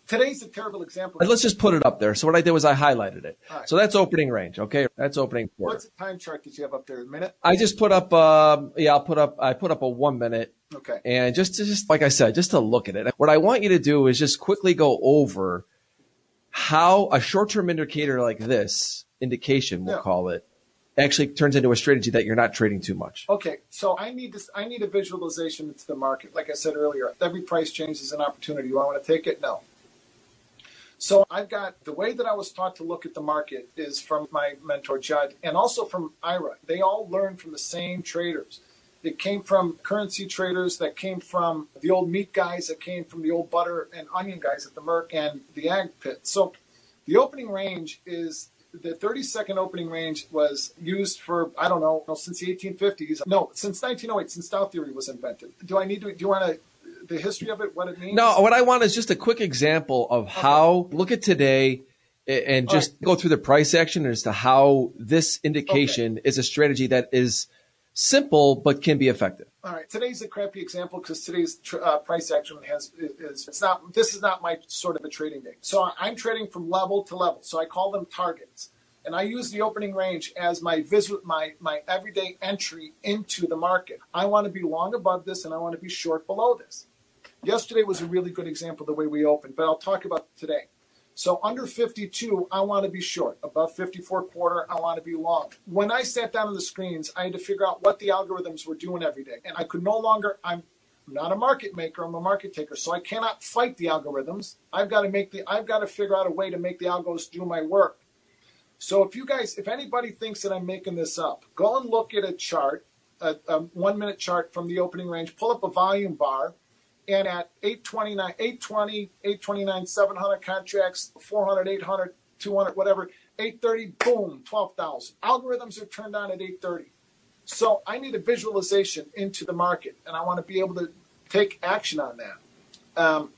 Today's a terrible example. And let's just put it up there. So what I did was I highlighted it. Right. So that's opening range. Okay, that's opening quarter. What's the time chart that you have up there? A minute? I just put up. Um, yeah, I'll put up. I put up a one minute. Okay. And just, to, just like I said, just to look at it. What I want you to do is just quickly go over how a short-term indicator like this indication, we'll Yeah. call it, actually turns into a strategy that you're not trading too much. Okay, so I need this. I need a visualization into the market. Like I said earlier, every price change is an opportunity. Do I want to take it? No. So I've got the way that I was taught to look at the market is from my mentor Judd and also from Ira. They all learned from the same traders. It came from currency traders that came from the old meat guys that came from the old butter and onion guys at the Merc and the ag pit. So the opening range is the 30 second opening range was used for I don't know since the 1850s. No, since 1908, since Dow theory was invented. Do I need to? Do you want to the history of it? What it means? No, what I want is just a quick example of how look at today and just go through the price action as to how this indication is a strategy that is simple but can be effective. All right, today's a crappy example because today's uh, price action has is it's not. This is not my sort of a trading day. So I'm trading from level to level. So I call them targets, and I use the opening range as my visit, my my everyday entry into the market. I want to be long above this, and I want to be short below this. Yesterday was a really good example the way we opened, but I'll talk about today. So under 52, I want to be short. Above 54 quarter, I want to be long. When I sat down on the screens, I had to figure out what the algorithms were doing every day. And I could no longer, I'm not a market maker, I'm a market taker. So I cannot fight the algorithms. I've got to make the I've got to figure out a way to make the algos do my work. So if you guys, if anybody thinks that I'm making this up, go and look at a chart, a, a one minute chart from the opening range, pull up a volume bar, and at 829, 820, 829, 700 contracts, 400, 800, 200, whatever, 830, boom, 12,000. Algorithms are turned on at 830. So I need a visualization into the market, and I want to be able to take action on that. Um,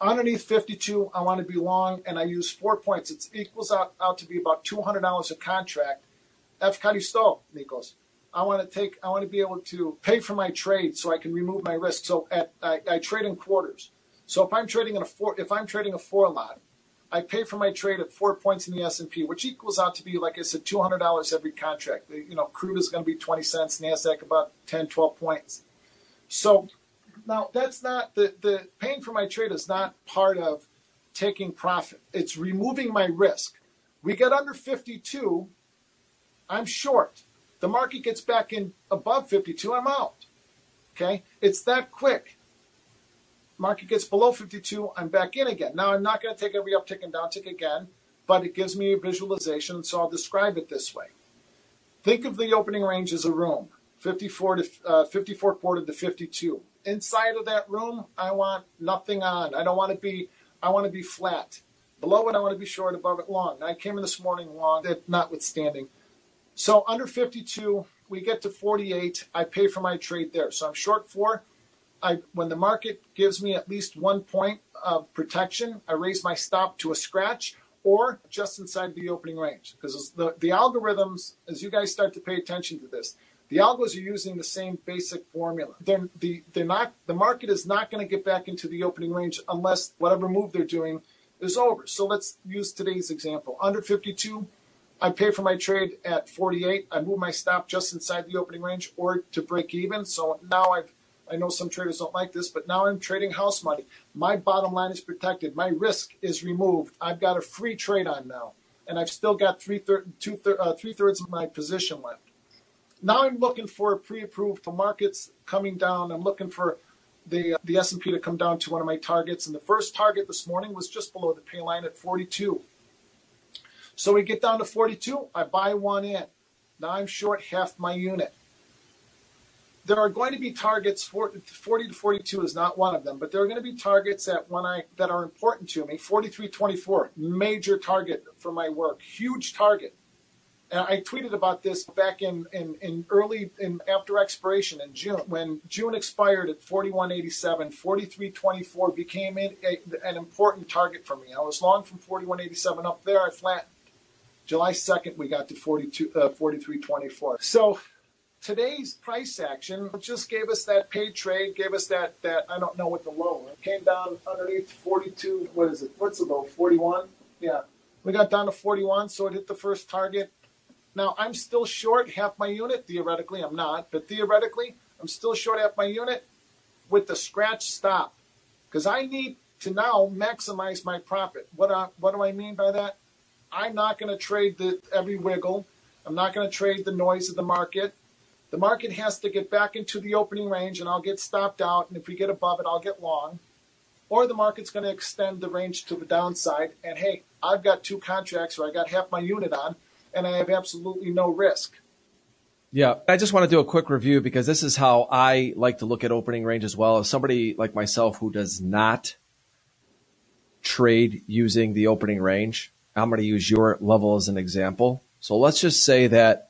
underneath 52, I want to be long, and I use four points. It equals out, out to be about $200 a contract. F. Cadisto, Nikos. I want to take, I want to be able to pay for my trade so I can remove my risk. So at, I, I trade in quarters. So if I'm trading in a four, if I'm trading a four lot, I pay for my trade at four points in the S&P, which equals out to be, like I said, $200 every contract. You know, crude is going to be 20 cents, NASDAQ about 10, 12 points. So now that's not, the, the paying for my trade is not part of taking profit. It's removing my risk. We get under 52, I'm short. The market gets back in above 52, I'm out. Okay? It's that quick market gets below 52, I'm back in again. Now, I'm not going to take every uptick and downtick again, but it gives me a visualization, so I'll describe it this way. Think of the opening range as a room, 54 to uh, 54 quarter to 52. Inside of that room, I want nothing on. I don't want to be. I want to be flat. Below it, I want to be short. Above it, long. I came in this morning long, notwithstanding. So under 52, we get to 48. I pay for my trade there. So I'm short four. I, when the market gives me at least one point of protection, I raise my stop to a scratch or just inside the opening range. Because the, the algorithms, as you guys start to pay attention to this, the algos are using the same basic formula. They're, the, they're not, the market is not going to get back into the opening range unless whatever move they're doing is over. So let's use today's example. Under 52, I pay for my trade at 48. I move my stop just inside the opening range or to break even. So now I've I know some traders don't like this, but now I'm trading house money. My bottom line is protected. My risk is removed. I've got a free trade on now, and I've still got three, thir- two thir- uh, three thirds of my position left. Now I'm looking for pre-approved markets coming down. I'm looking for the the S&P to come down to one of my targets, and the first target this morning was just below the pay line at 42. So we get down to 42. I buy one in. Now I'm short half my unit there are going to be targets. 40 to 42 is not one of them, but there are going to be targets that when I that are important to me. 43.24, major target for my work, huge target. And I tweeted about this back in, in, in early in after expiration in June. When June expired at 41.87, 43.24 became an important target for me. I was long from 41.87 up there. I flattened. July 2nd, we got to 42, uh, 43.24. So today's price action just gave us that paid trade, gave us that that I don't know what the low it came down underneath 42. What is it? What's the low? 41. Yeah, we got down to 41, so it hit the first target. Now I'm still short half my unit. Theoretically, I'm not, but theoretically, I'm still short half my unit with the scratch stop because I need to now maximize my profit. What I, what do I mean by that? I'm not going to trade the every wiggle. I'm not going to trade the noise of the market. The market has to get back into the opening range and I'll get stopped out. And if we get above it, I'll get long. Or the market's going to extend the range to the downside. And hey, I've got two contracts where I got half my unit on and I have absolutely no risk. Yeah, I just want to do a quick review because this is how I like to look at opening range as well. As somebody like myself who does not trade using the opening range, I'm going to use your level as an example. So let's just say that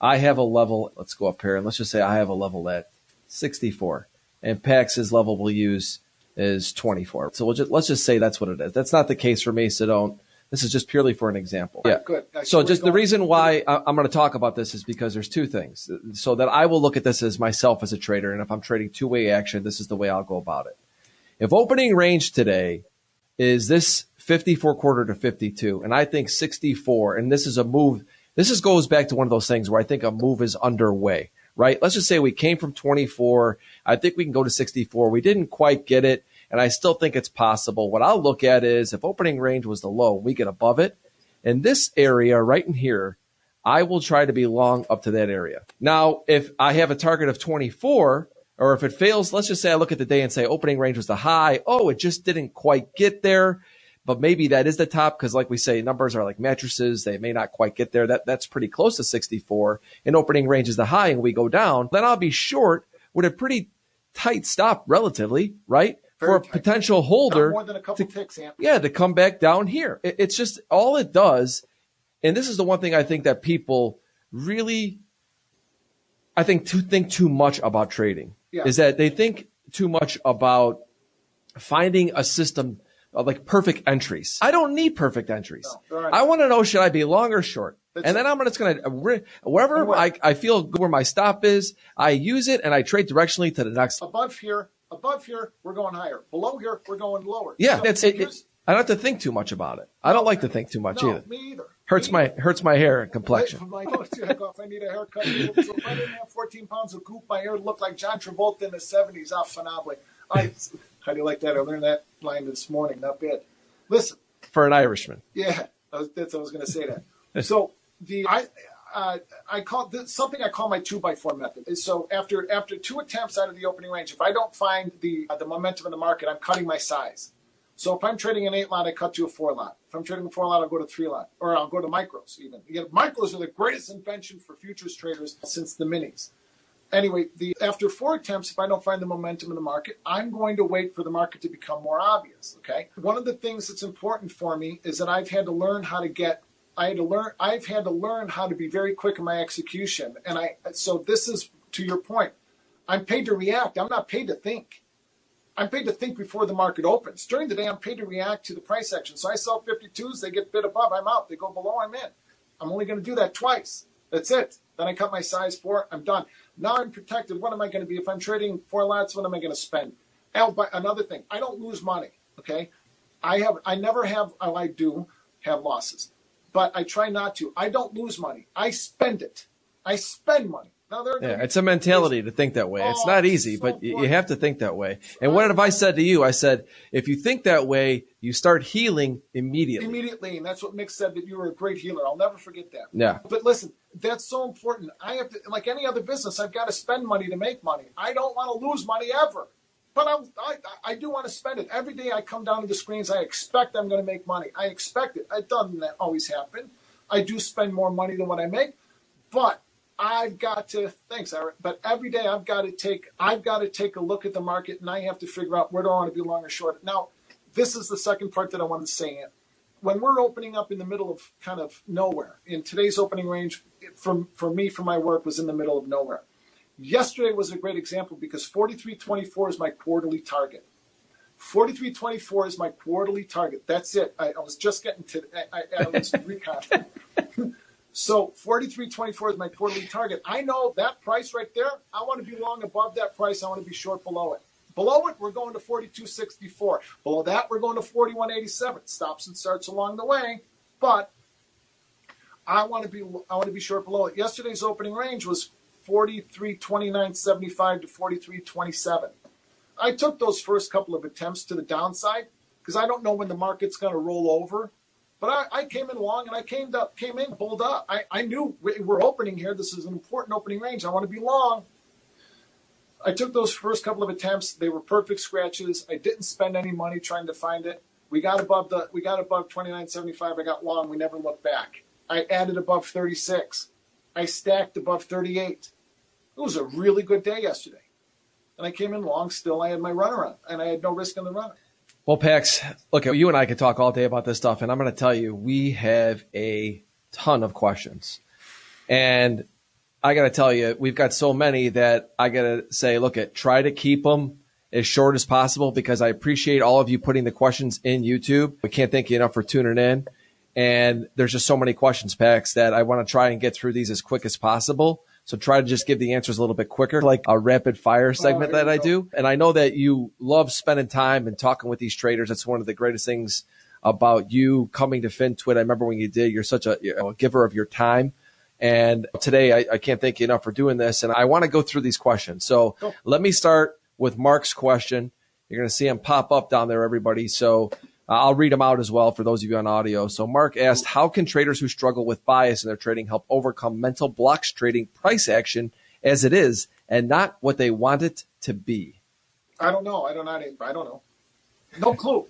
I have a level, let's go up here and let's just say I have a level at 64 and Pax's level we'll use is 24. So we'll just, let's just say that's what it is. That's not the case for me. So don't, this is just purely for an example. Yeah. Good. So just the reason why I'm going to talk about this is because there's two things. So that I will look at this as myself as a trader. And if I'm trading two way action, this is the way I'll go about it. If opening range today is this 54 quarter to 52, and I think 64, and this is a move this just goes back to one of those things where I think a move is underway, right? Let's just say we came from 24. I think we can go to 64. We didn't quite get it. And I still think it's possible. What I'll look at is if opening range was the low, we get above it. In this area right in here, I will try to be long up to that area. Now, if I have a target of 24, or if it fails, let's just say I look at the day and say opening range was the high. Oh, it just didn't quite get there. But maybe that is the top because like we say, numbers are like mattresses. They may not quite get there. That that's pretty close to 64 and opening range is the high and we go down. Then I'll be short with a pretty tight stop relatively, right? For a potential holder. Not more than a couple to- ticks, yeah, to come back down here. It- It's just all it does. And this is the one thing I think that people really, I think, to think too much about trading Yeah. is that they think too much about finding a system of like perfect entries. I don't need perfect entries. No, aren't. I want to know should I be long or short. That's and then I'm just going to wherever I, I feel good where my stop is, I use it and I trade directionally to the next. Above here, above here, we're going higher. Below here, we're going lower. Yeah, So that's it. it. I don't have to think too much about it. I don't like to think too much no, either. me either. Hurts my hurts my hair and complexion. for my nose to go if I need a haircut. So if I didn't have 14 pounds of goop, my hair would look like John Travolta in the 70s. Ah, phenomenally. I, how do you like that? I learned that line this morning. Not bad. Listen, For an Irishman. yeah, I was, that's I was going to say that. so the I uh, I call this something I call my two by four method. So after after two attempts out of the opening range, if I don't find the uh, the momentum in the market, I'm cutting my size. So if I'm trading an eight lot, I cut to a four lot. If I'm trading a four lot, I'll go to three lot, or I'll go to micros even. Again, micros are the greatest invention for futures traders since the minis. Anyway, the after four attempts, if I don't find the momentum in the market, I'm going to wait for the market to become more obvious. Okay. One of the things that's important for me is that I've had to learn how to get. I had to learn. I've had to learn how to be very quick in my execution, and I. So this is to your point. I'm paid to react. I'm not paid to think. I'm paid to think before the market opens. During the day, I'm paid to react to the price action. So I sell 52s, they get bid above, I'm out. They go below, I'm in. I'm only going to do that twice. That's it. Then I cut my size four, I'm done. Now I'm protected. What am I going to be? If I'm trading four lots, what am I going to spend? Oh, but another thing, I don't lose money. Okay. I have, I never have, I do have losses, but I try not to. I don't lose money. I spend it. I spend money. Yeah, it's a mentality to think that way. It's Oh, not easy, so but you, you have to think that way. And what have I said to you? I said, if you think that way, you start healing immediately. immediately, and that's what Mick said that you were a great healer. I'll never forget that. Yeah. But listen, that's so important. I have to, like any other business, I've got to spend money to make money. I don't want to lose money ever, but I, I, I do want to spend it every day. I come down to the screens. I expect I'm going to make money. I expect it. It doesn't always happen. I do spend more money than what I make, but I've got to thanks, Eric. But every day I've got to take I've got to take a look at the market and I have to figure out where do I want to be long or short. Now, this is the second part that I wanted to say. When we're opening up in the middle of kind of nowhere, in today's opening range, it- for for me for my work was in the middle of nowhere. Yesterday was a great example because 43.24 is my quarterly target. 43.24 is my quarterly target. That's it. I, I was just getting to. I, I, I was reconfirming. So 43.24 is my quarterly target. I know that price right there. I want to be long above that price. I want to be short below it. Below it, we're going to 42.64. Below that, we're going to 41.87. Stops and starts along the way, but I want to be I want to be short below it. Yesterday's opening range was 43.29.75 to 43.27. I took those first couple of attempts to the downside because I don't know when the market's going to roll over. But I, I came in long and I came up, came in, pulled up. I, I knew we- we're opening here. This is an important opening range. I want to be long. I took those first couple of attempts. They were perfect scratches. I didn't spend any money trying to find it. We got above the we got above 29.75. I got long. We never looked back. I added above 36. I stacked above 38. It was a really good day yesterday. And I came in long still. I had my runaround and I had no risk in the run. Well, Pax, look, you and I could talk all day about this stuff, and I'm going to tell you, we have a ton of questions. And I got to tell you, we've got so many that I got to say, look, at try to keep them as short as possible because I appreciate all of you putting the questions in YouTube. We can't thank you enough for tuning in. And there's just so many questions, Pax, that I want to try and get through these as quick as possible. So try to just give the answers a little bit quicker, like a rapid fire oh, segment here that I go. do. And I know that you love spending time and talking with these traders. That's one of the greatest things about you coming to FinTwit. I remember when you did, you're such a, you're a giver of your time. And today I, I can't thank you enough for doing this. And I want to go through these questions. So Cool. let me start with Mark's question. You're going to see him pop up down there, everybody. So uh, I'll read them out as well for those of you on audio. So Mark asked, how can traders who struggle with bias in their trading help overcome mental blocks trading price action as it is and not what they want it to be? I don't know. I don't know. I don't know. No clue.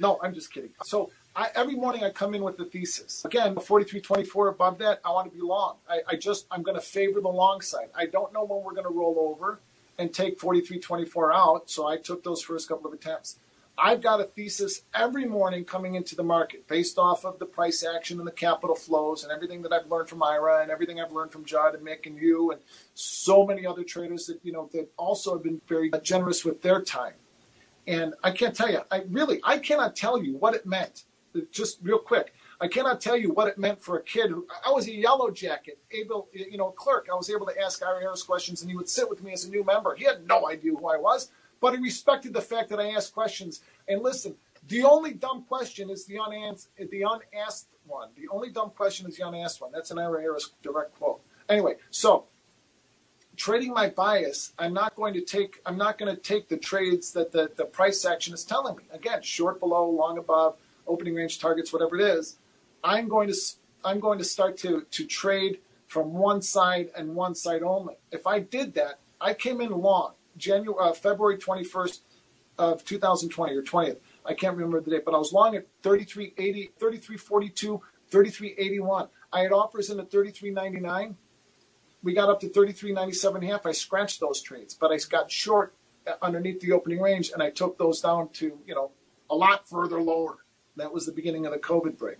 No, I'm just kidding. So I, every morning I come in with the thesis. Again, 43.24 above that, I want to be long. I, I just, I'm going to favor the long side. I don't know when we're going to roll over and take 43.24 out. So I took those first couple of attempts. I've got a thesis every morning coming into the market based off of the price action and the capital flows and everything that I've learned from Ira and everything I've learned from Judd and Mick and you and so many other traders that you know that also have been very generous with their time. And I can't tell you, I really I cannot tell you what it meant. Just real quick, I cannot tell you what it meant for a kid who I was a yellow jacket, able you know clerk. I was able to ask Ira Harris questions, and he would sit with me as a new member. He had no idea who I was but he respected the fact that I asked questions. And listen, the only dumb question is the unanswered, the unasked one. The only dumb question is the unasked one. That's an Ira Harris direct quote. Anyway, so trading my bias, I'm not going to take. I'm not going to take the trades that the, the price action is telling me. Again, short below, long above, opening range targets, whatever it is. I'm going to I'm going to start to to trade from one side and one side only. If I did that, I came in long. January, uh, February 21st of 2020 or 20th. I can't remember the date, but I was long at 33.80, 33.42, 33.81. I had offers in at 33.99. We got up to 33.97 and a half. I scratched those trades, but I got short underneath the opening range, and I took those down to you know a lot further lower. That was the beginning of the COVID break.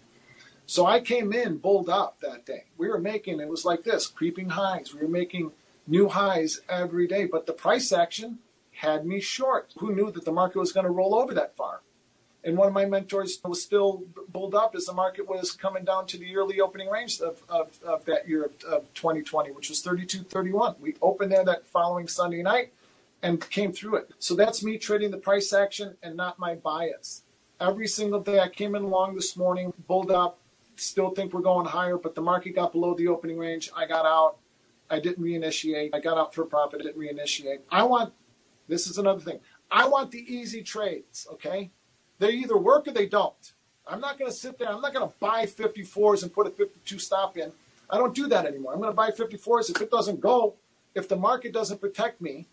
So I came in bulled up that day. We were making it was like this, creeping highs. We were making new highs every day. But the price action had me short. Who knew that the market was going to roll over that far? And one of my mentors was still bulled up as the market was coming down to the early opening range of, of, of that year of, of 2020, which was 32.31. We opened there that following Sunday night and came through it. So that's me trading the price action and not my bias. Every single day I came in long this morning, bulled up, still think we're going higher, but the market got below the opening range. I got out I didn't reinitiate. I got out for profit. I didn't reinitiate. I want, this is another thing. I want the easy trades, okay? They either work or they don't. I'm not going to sit there. I'm not going to buy 54s and put a 52 stop in. I don't do that anymore. I'm going to buy 54s. If it doesn't go, if the market doesn't protect me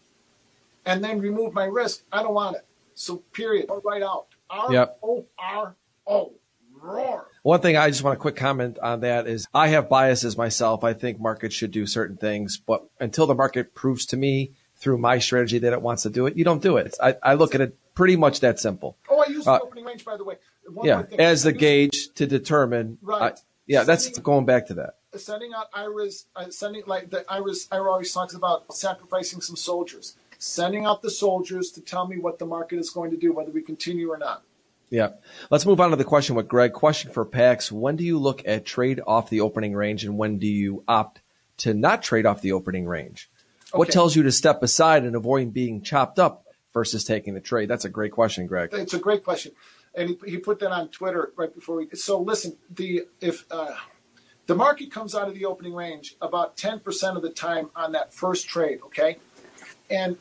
and then remove my risk, I don't want it. So, period. Right out. R O R O. Roar. One thing I just want a quick comment on that is I have biases myself. I think markets should do certain things, but until the market proves to me through my strategy that it wants to do it, you don't do it. I, I look at it pretty much that simple. Oh, I use the uh, opening range, by the way. One yeah, as the gauge to determine. Right. Uh, yeah, sending, that's going back to that. Sending out Ira's, uh, sending like the Ira's, Ira always talks about sacrificing some soldiers. Sending out the soldiers to tell me what the market is going to do, whether we continue or not. Yeah. Let's move on to the question with Greg. Question for Pax. When do you look at trade off the opening range and when do you opt to not trade off the opening range? Okay. What tells you to step aside and avoid being chopped up versus taking the trade? That's a great question, Greg. It's a great question. And he, he put that on Twitter right before we. So listen, the if uh, the market comes out of the opening range about 10% of the time on that first trade, okay? And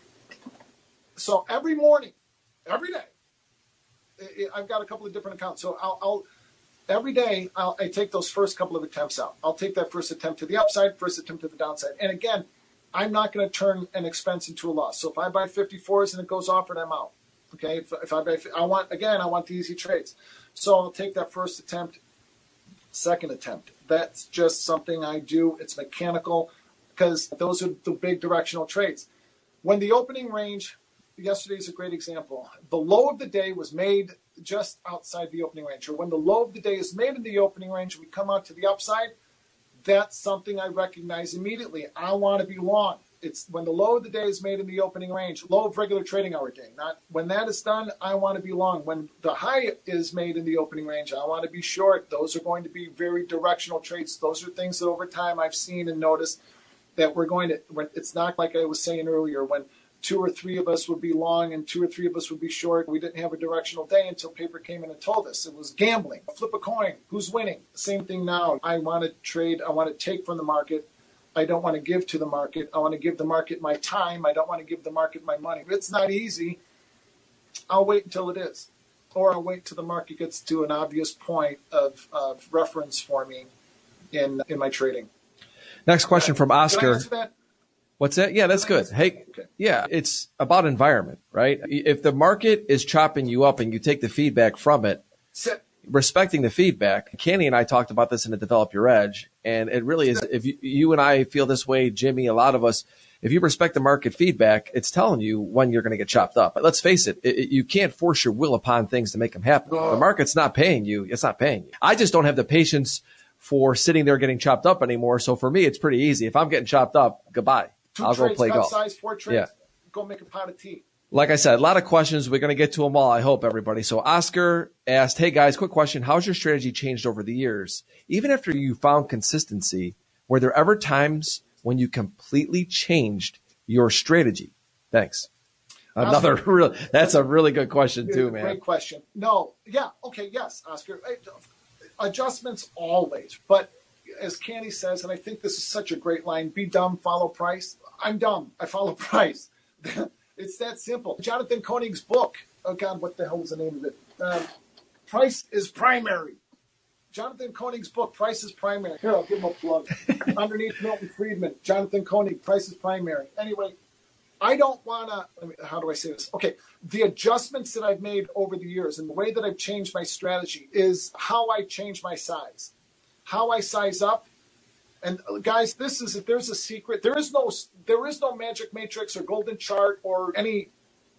so every morning, every day, I've got a couple of different accounts. So I'll, I'll every day I'll, I take those first couple of attempts out. I'll take that first attempt to the upside, first attempt to the downside. And again, I'm not going to turn an expense into a loss. So if I buy 54s and it goes off, and I'm out. Okay. If, if I buy, I want again, I want the easy trades. So I'll take that first attempt, second attempt. That's just something I do. It's mechanical because those are the big directional trades. When the opening range yesterday is a great example. The low of the day was made just outside the opening range, or when the low of the day is made in the opening range, we come out to the upside. That's something I recognize immediately. I want to be long. It's when the low of the day is made in the opening range, low of regular trading hour day. Not when that is done, I want to be long. When the high is made in the opening range, I want to be short. Those are going to be very directional trades. Those are things that over time I've seen and noticed that we're going to. When it's not like I was saying earlier when two or three of us would be long and two or three of us would be short. We didn't have a directional day until paper came in and told us. It was gambling. Flip a coin. Who's winning? Same thing now. I want to trade. I want to take from the market. I don't want to give to the market. I want to give the market my time. I don't want to give the market my money. If it's not easy, I'll wait until it is. Or I'll wait till the market gets to an obvious point of, of reference for me in in my trading. Next question from Oscar. What's that? Yeah, that's good. Hey, yeah, it's about environment, right? If the market is chopping you up and you take the feedback from it, respecting the feedback. Kenny and I talked about this in the Develop Your Edge, and it really is. If you, you and I feel this way, Jimmy, a lot of us, if you respect the market feedback, it's telling you when you're going to get chopped up. But let's face it, it- you can't force your will upon things to make them happen. The market's not paying you; it's not paying you. I just don't have the patience for sitting there getting chopped up anymore. So for me, it's pretty easy. If I'm getting chopped up, goodbye. Two I'll go play golf. size, four trades. Yeah. Go make a pot of tea. Like I said, a lot of questions. We're going to get to them all. I hope everybody. So Oscar asked, Hey guys, quick question. How's your strategy changed over the years? Even after you found consistency, were there ever times when you completely changed your strategy? Thanks. Another real, that's a really good question too, man. Great question. No, yeah, okay, yes, Oscar. Adjustments always, but as Candy says, and I think this is such a great line: "Be dumb, follow price." I'm dumb. I follow price. it's that simple. Jonathan Hoenig's book. Oh God, what the hell was the name of it? Um, price is primary. Jonathan Hoenig's book, Price is Primary. Here, I'll give him a plug. Underneath Milton Friedman, Jonathan Hoenig, Price is Primary. Anyway, I don't want to, how do I say this? Okay, the adjustments that I've made over the years and the way that I've changed my strategy is how I change my size, how I size up. And uh, guys, this is if there's a secret, there is no there is no magic matrix or golden chart or any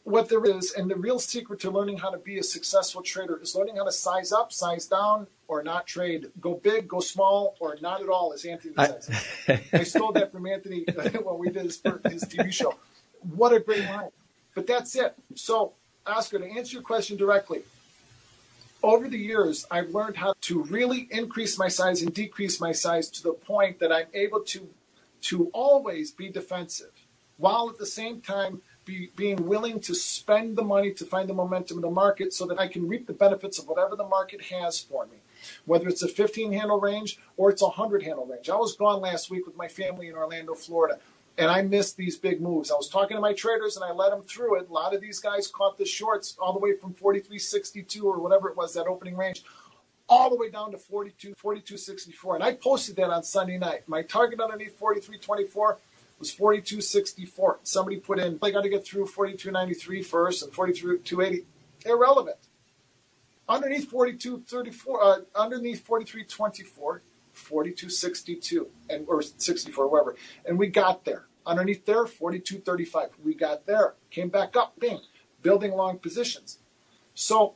what there is, and the real secret to learning how to be a successful trader is learning how to size up, size down, or not trade. Go big, go small, or not at all, as Anthony says. I stole that from Anthony when we did his, his TV show. What a great line. But that's it. So, Oscar, to answer your question directly, over the years, I've learned how to really increase my size and decrease my size to the point that I'm able to to always be defensive, while at the same time be, being willing to spend the money to find the momentum in the market so that I can reap the benefits of whatever the market has for me. Whether it's a 15 handle range or it's a 100 handle range. I was gone last week with my family in Orlando, Florida, and I missed these big moves. I was talking to my traders and I led them through it. A lot of these guys caught the shorts all the way from 43.62 or whatever it was, that opening range, all the way down to 42, 42.64. And I posted that on Sunday night. My target underneath 43.24 was 42.64. Somebody put in, they got to get through 42.93 first and 42.80. Irrelevant. Underneath 42.34, uh, underneath 43.24, 42.62, and or 64, whatever. And we got there. Underneath there, 42.35. We got there. Came back up, bing, building long positions. So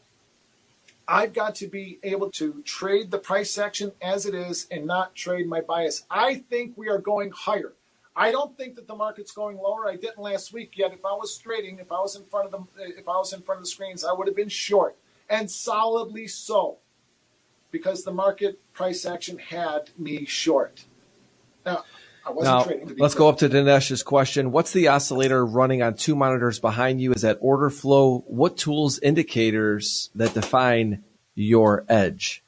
I've got to be able to trade the price action as it is and not trade my bias. I think we are going higher. I don't think that the market's going lower. I didn't last week yet. If I was trading, if I was in front of the, if I was in front of the screens, I would have been short and solidly so, because the market price action had me short. Now, I wasn't Now, trading. Let's go up to Dinesh's question. What's the oscillator running on two monitors behind you? Is that order flow? What tools indicators that define your edge?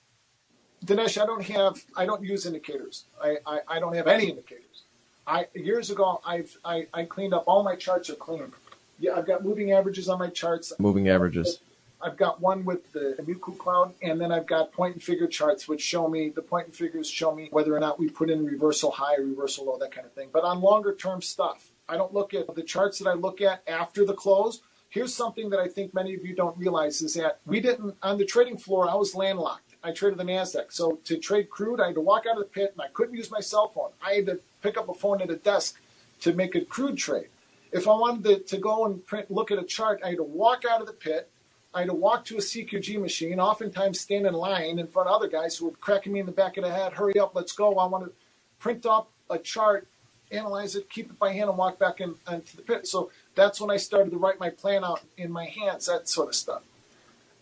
Dinesh, I don't have, I don't use indicators. I, I, I don't have any indicators. I years ago, I've I, I cleaned up all my charts are clean. Yeah, I've got moving averages on my charts. Moving averages. I've got one with the Muku cloud, and then I've got point and figure charts, which show me the point and figures show me whether or not we put in reversal high, reversal low, that kind of thing. But on longer term stuff, I don't look at the charts that I look at after the close. Here's something that I think many of you don't realize is that we didn't on the trading floor. I was landlocked. I traded the Nasdaq, so to trade crude, I had to walk out of the pit, and I couldn't use my cell phone. I had to pick up a phone at a desk to make a crude trade. If I wanted to, to go and print, look at a chart, I had to walk out of the pit. I had to walk to a CQG machine, oftentimes stand in line in front of other guys who were cracking me in the back of the head. Hurry up, let's go. I want to print up a chart, analyze it, keep it by hand, and walk back in, into the pit. So that's when I started to write my plan out in my hands, that sort of stuff.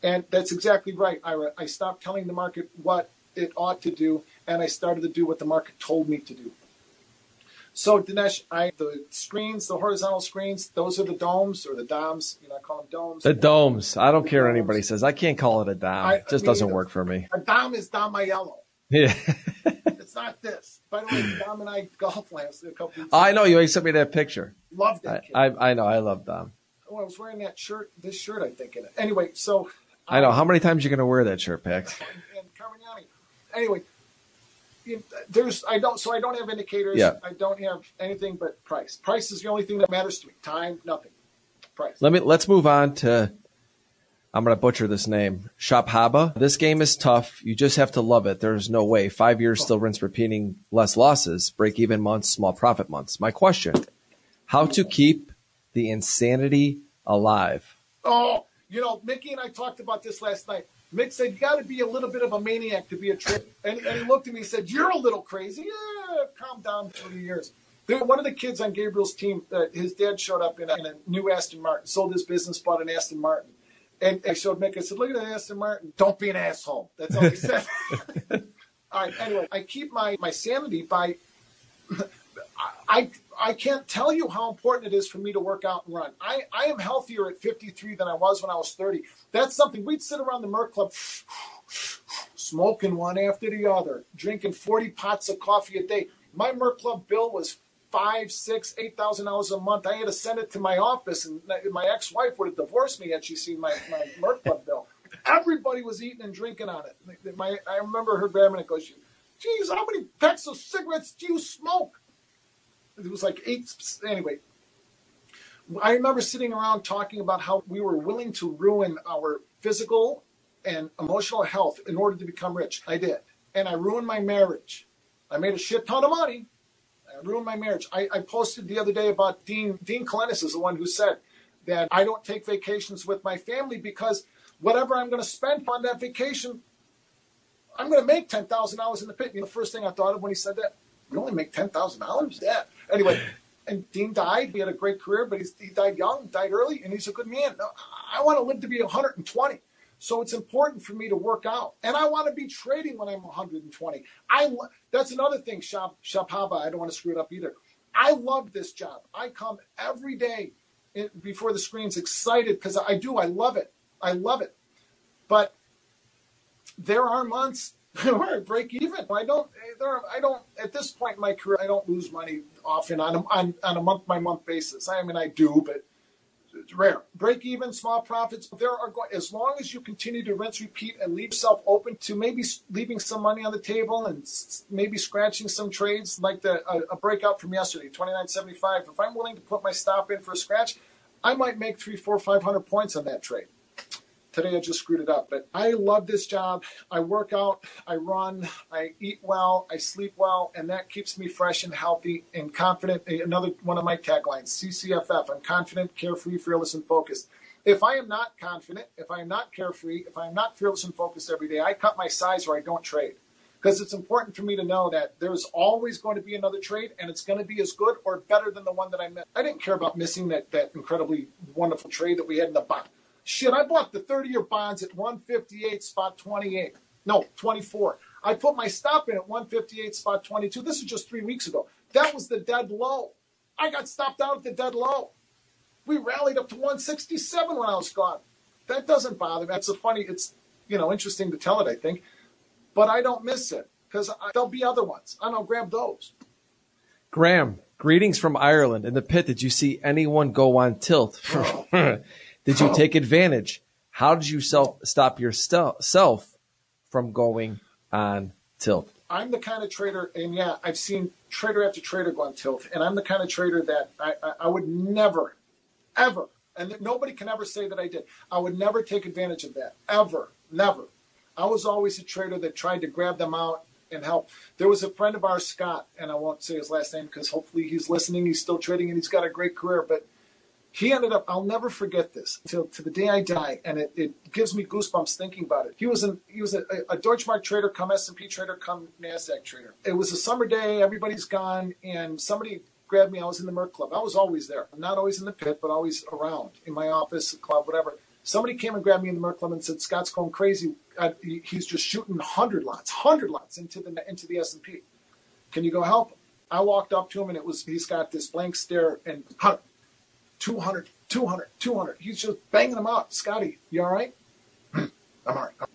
And that's exactly right, Ira. I stopped telling the market what it ought to do, and I started to do what the market told me to do. So Dinesh, I the screens, the horizontal screens, those are the domes or the doms. You know, I call them domes. The domes. I don't care what anybody says. I can't call it a dom. I- It just me doesn't work for me. A dom is dom yellow. Yeah. It's not this. By the way, Dom and I golfed last a couple. Weeks I know you sent me that picture. Loved I. I, I know. I love Dom. oh, I was wearing that shirt. This shirt, I think, in it. Anyway, so I know. How many times you going to wear that shirt, Pax? and Carmignani. Anyway, there's I don't so I don't have indicators. Yeah. I don't have anything but price. Price is the only thing that matters to me. Time, nothing. Price. Let me let's move on to I'm gonna butcher this name. Shaphaba. This game is tough. You just have to love it. There's no way. Five years still rinse repeating less losses, break even months, small profit months. My question. How to keep the insanity alive? Oh, you know, Mickey and I talked about this last night. Mick said, You got to be a little bit of a maniac to be a trader. And, and he looked at me and said, You're a little crazy. Yeah, calm down for years. There, one of the kids on Gabriel's team, uh, his dad showed up in a, in a new Aston Martin, sold his business, bought an Aston Martin. And I showed Mick, I said, Look at that Aston Martin. Don't be an asshole. That's all he said. all right, anyway, I keep my, my sanity by. I, I can't tell you how important it is for me to work out and run. I, I am healthier at 53 than I was when I was 30. That's something we'd sit around the Merc Club smoking one after the other, drinking 40 pots of coffee a day. My Merc Club bill was five, six, eight thousand dollars a month. I had to send it to my office, and my ex-wife would have divorced me had she seen my, my Merc Club bill. Everybody was eating and drinking on it. My, I remember her grabbing it. Goes, "Geez, how many packs of cigarettes do you smoke?" It was like eight. Anyway, I remember sitting around talking about how we were willing to ruin our physical and emotional health in order to become rich. I did. And I ruined my marriage. I made a shit ton of money. I ruined my marriage. I, I posted the other day about Dean. Dean Kalenis is the one who said that I don't take vacations with my family because whatever I'm going to spend on that vacation, I'm going to make $10,000 in the pit. You know, the first thing I thought of when he said that, you only make $10,000? Yeah. Anyway, and Dean died. He had a great career, but he died young, died early, and he's a good man. I want to live to be 120. So it's important for me to work out, and I want to be trading when I'm 120. I that's another thing, Shopaba. I don't want to screw it up either. I love this job. I come every day before the screens excited because I do. I love it. I love it. But there are months where I break even. I don't. There. I don't. At this point in my career, I don't lose money often on a, on, on a month by month basis. I mean, I do, but it's rare. Break even, small profits. There are going as long as you continue to rinse, repeat, and leave yourself open to maybe leaving some money on the table and maybe scratching some trades like the a, a breakout from yesterday, twenty nine seventy five. If I'm willing to put my stop in for a scratch, I might make three, four, five hundred points on that trade. Today I just screwed it up, but I love this job. I work out, I run, I eat well, I sleep well, and that keeps me fresh and healthy and confident. Another one of my taglines, CCFF, I'm confident, carefree, fearless, and focused. If I am not confident, if I am not carefree, if I am not fearless and focused every day, I cut my size or I don't trade. Because it's important for me to know that there's always going to be another trade and it's going to be as good or better than the one that I missed. I didn't care about missing that, that incredibly wonderful trade that we had in the bottom Shit, I bought the 30 year bonds at 158 spot 28. No, 24. I put my stop in at 158 spot 22. This is just three weeks ago. That was the dead low. I got stopped out at the dead low. We rallied up to 167 when I was gone. That doesn't bother me. That's a funny, it's, you know, interesting to tell it, I think. But I don't miss it because there'll be other ones. And I'll grab those. Graham, greetings from Ireland. In the pit, did you see anyone go on tilt? Did you take advantage? How did you self stop yourself from going on tilt? I'm the kind of trader, and yeah, I've seen trader after trader go on tilt, and I'm the kind of trader that I, I, I would never, ever, and nobody can ever say that I did. I would never take advantage of that, ever, never. I was always a trader that tried to grab them out and help. There was a friend of ours, Scott, and I won't say his last name because hopefully he's listening. He's still trading and he's got a great career, but he ended up i'll never forget this until to the day i die and it, it gives me goosebumps thinking about it. He was an he was a, a deutschmark trader come s&p trader come nasdaq trader. It was a summer day everybody's gone and somebody grabbed me. I was in the merc club. I was always there. I'm not always in the pit but always around in my office club whatever. Somebody came and grabbed me in the merc club and said scott's going crazy. He's just shooting 100 lots 100 lots into the into the s&p can you go help him? I walked up to him and it was he's got this blank stare and 200, 200, 200. He's just banging them out. Scotty, you all right? I'm all right.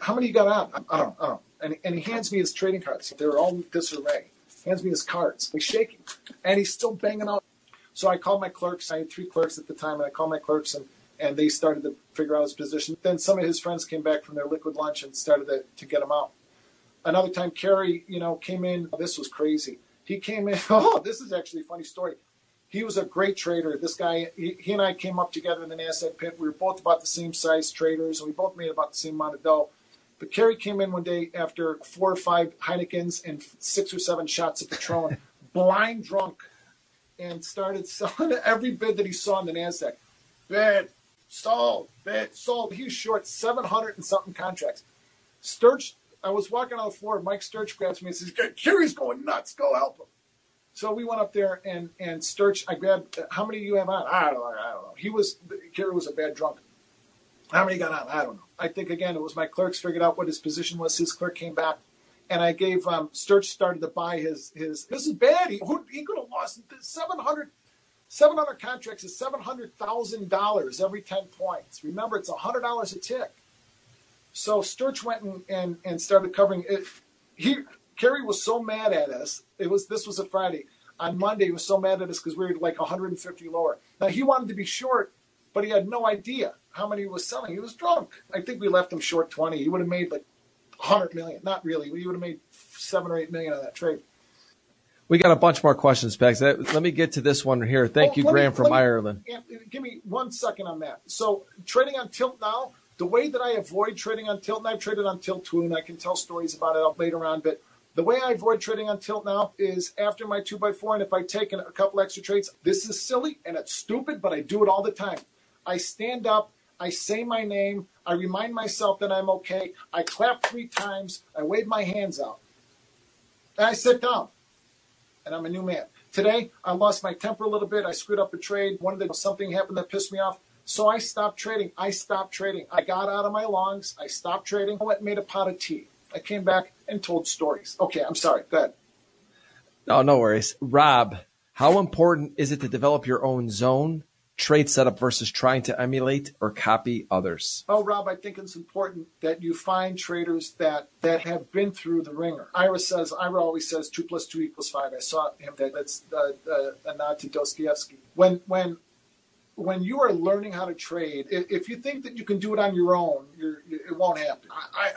How many you got out? I don't, I don't. And, and he hands me his trading cards. They're all disarray. Hands me his cards. He's shaking. And he's still banging out. So I called my clerks. I had three clerks at the time, and I called my clerks, and, and they started to figure out his position. Then some of his friends came back from their liquid lunch and started to, to get him out. Another time, Kerry, you know, came in. This was crazy. He came in. Oh, this is actually a funny story. He was a great trader. This guy, he, he and I came up together in the NASDAQ pit. We were both about the same size traders, and we both made about the same amount of dough. But Kerry came in one day after four or five Heinekens and six or seven shots of Patron, blind drunk, and started selling every bid that he saw in the NASDAQ. Bid, sold, bid, sold. He was short 700 and something contracts. Sturch, I was walking on the floor. Mike Sturch grabs me and says, Kerry's going nuts. Go help him. So we went up there and and Sturch, I grabbed, how many do you have on? I don't know. I don't know. He was, Kerry was a bad drunk. How many got on? I don't know. I think again it was my clerks figured out what his position was. His clerk came back, and I gave um, Sturch started to buy his his. This is bad. He, he could have lost 700, 700 contracts is seven hundred thousand dollars every ten points. Remember, it's hundred dollars a tick. So Sturch went and, and, and started covering it. He Kerry was so mad at us. It was this was a Friday. On Monday, he was so mad at us because we were like 150 lower. Now he wanted to be short, but he had no idea how many he was selling. He was drunk. I think we left him short 20. He would have made like 100 million. Not really. He would have made seven or eight million on that trade. We got a bunch more questions, Pax. Let me get to this one here. Thank oh, you, Graham me, from me, Ireland. Give me one second on that. So trading on tilt now, the way that I avoid trading on tilt, and I've traded on tilt too, and I can tell stories about it later on, but the way I avoid trading on tilt now is after my 2x4, and if I take a couple extra trades, this is silly and it's stupid, but I do it all the time. I stand up, I say my name. I remind myself that I'm okay. I clap three times. I wave my hands out. And I sit down. And I'm a new man. Today, I lost my temper a little bit. I screwed up a trade. One of the something happened that pissed me off. So I stopped trading. I stopped trading. I got out of my longs. I stopped trading. I went and made a pot of tea. I came back and told stories. Okay, I'm sorry. Go ahead. No, no worries. Rob, how important is it to develop your own zone trade setup versus trying to emulate or copy others? Oh, Rob, I think it's important that you find traders that that have been through the ringer. Yra says, Yra always says two plus two equals five. I saw him that that's uh, uh, a nod to Dostoevsky. When when when you are learning how to trade, if you think that you can do it on your own, it won't happen. I, I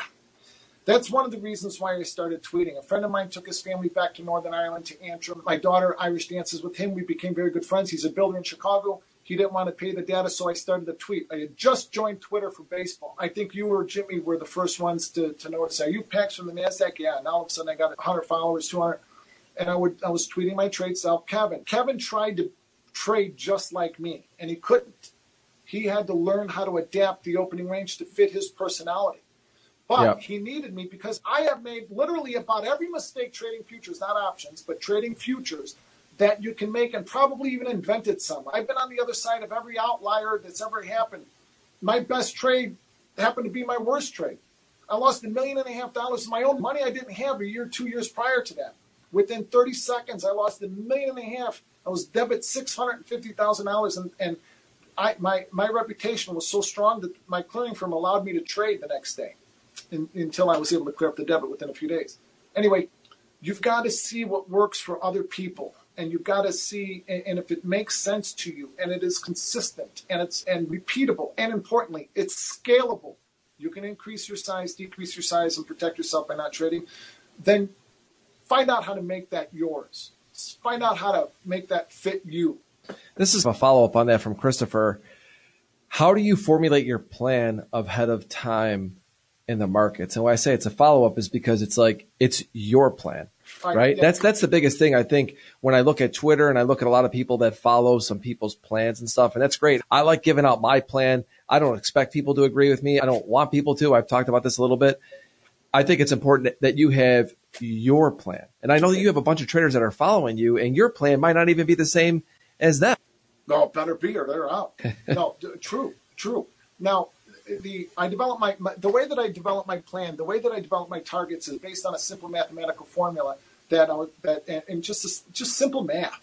that's one of the reasons why I started tweeting. A friend of mine took his family back to Northern Ireland to Antrim. My daughter Irish dances with him. We became very good friends. He's a builder in Chicago. He didn't want to pay the data, so I started the tweet. I had just joined Twitter for baseball. I think you or Jimmy were the first ones to, to notice. Are you Pax from the NASDAQ? Yeah. Now all of a sudden I got 100 followers, 200. And I would I was tweeting my trades out. Kevin. Kevin tried to trade just like me, and he couldn't. He had to learn how to adapt the opening range to fit his personality. But yep. he needed me because I have made literally about every mistake trading futures, not options, but trading futures that you can make and probably even invented some. I've been on the other side of every outlier that's ever happened. My best trade happened to be my worst trade. I lost a million and a half dollars of my own money I didn't have a year, two years prior to that. Within 30 seconds, I lost a million and a half. I was debit $650,000 and, and I, my, my reputation was so strong that my clearing firm allowed me to trade the next day in, until I was able to clear up the debit within a few days. Anyway, you've got to see what works for other people and you've got to see and if it makes sense to you and it is consistent and it's and repeatable and importantly it's scalable you can increase your size decrease your size and protect yourself by not trading then find out how to make that yours. Find out how to make that fit you. This is a follow-up on that from christopher. How do you formulate your plan ahead of time in the markets and why i say it's a follow-up is because it's like it's your plan right? Yeah. That's that's the biggest thing I think when I look at Twitter and I look at a lot of people that follow some people's plans and stuff, and that's great. I like giving out my plan. I don't expect people to agree with me. I don't want people to. I've talked about this a little bit. I think it's important that you have your plan. And I know that you have a bunch of traders that are following you and your plan might not even be the same as them. No, better be or they're out. no, true, true. Now, the I develop my, my, the way that I develop my plan, the way that I develop my targets is based on a simple mathematical formula that I, that and, and just just simple math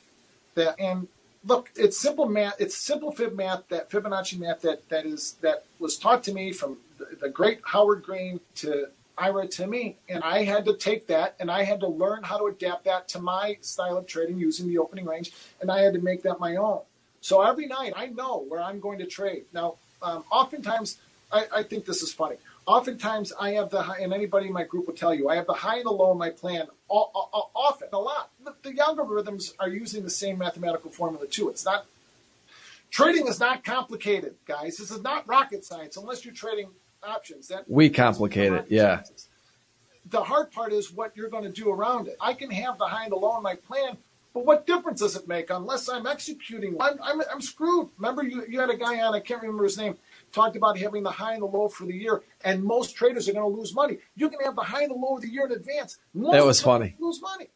that and look it's simple math it's simple fib math that Fibonacci math that that is that was taught to me from the, the great Howard Green to Yra to me and I had to take that and I had to learn how to adapt that to my style of trading using the opening range and I had to make that my own. So every night I know where I'm going to trade. Now, um, oftentimes I, I think this is funny. Oftentimes, I have the high, and anybody in my group will tell you, I have the high and the low in my plan often, a lot. The, the algorithms are using the same mathematical formula too. It's not, trading is not complicated, guys. This is not rocket science unless you're trading options. That We complicate it, yeah. Sciences. The hard part is what you're going to do around it. I can have the high and the low in my plan, but what difference does it make unless I'm executing? I'm, I'm, I'm screwed. Remember, you, you had a guy on, I can't remember his name talked about having the high and the low for the year, and most traders are going to lose money. You can have the high and the low of the year in advance. Most that was funny. Lose money.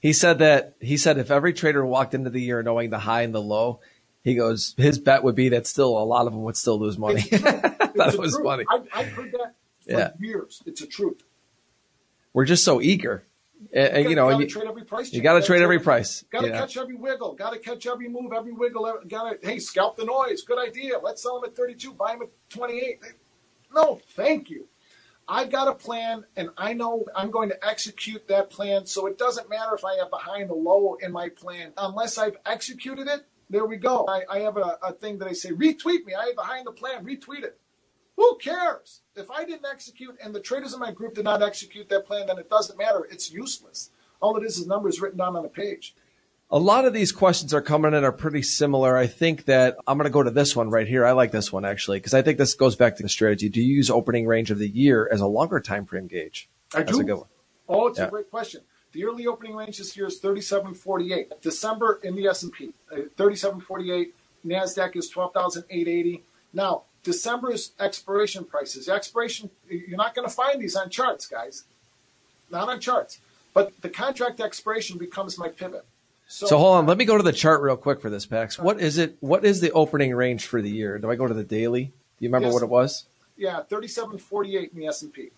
He said that he said if every trader walked into the year knowing the high and the low, he goes his bet would be that still a lot of them would still lose money. that was truth. funny. I, I've heard that for yeah. years. It's a truth. We're just so eager. And, you, you know, you, trade every price. You got to trade every price. Got to catch every wiggle. Got to catch every move, every wiggle. Got to hey, scalp the noise. Good idea. Let's sell them at 32. Buy them at 28. No, thank you. I've got a plan, and I know I'm going to execute that plan. So it doesn't matter if I have behind the low in my plan, unless I've executed it. There we go. I, I have a, a thing that I say, retweet me. I have behind the plan. Retweet it. Who cares? If I didn't execute and the traders in my group did not execute that plan, then it doesn't matter. It's useless. All it is is numbers written down on a page. A lot of these questions are coming in are pretty similar. I think that I'm going to go to this one right here. I like this one actually because I think this goes back to the strategy. Do you use opening range of the year as a longer time frame gauge? I That's do. a good one. Oh, it's yeah. a great question. The yearly opening range this year is 37.48. December in the S&P, uh, 37.48. Nasdaq is 12,880. Now, December's expiration prices. Expiration, you're not going to find these on charts, guys. Not on charts. But the contract expiration becomes my pivot. So, so, hold on, let me go to the chart real quick for this, Pax. What is it? What is the opening range for the year? Do I go to the daily? Do you remember yes. what it was? Yeah, thirty-seven forty-eight in the S and P.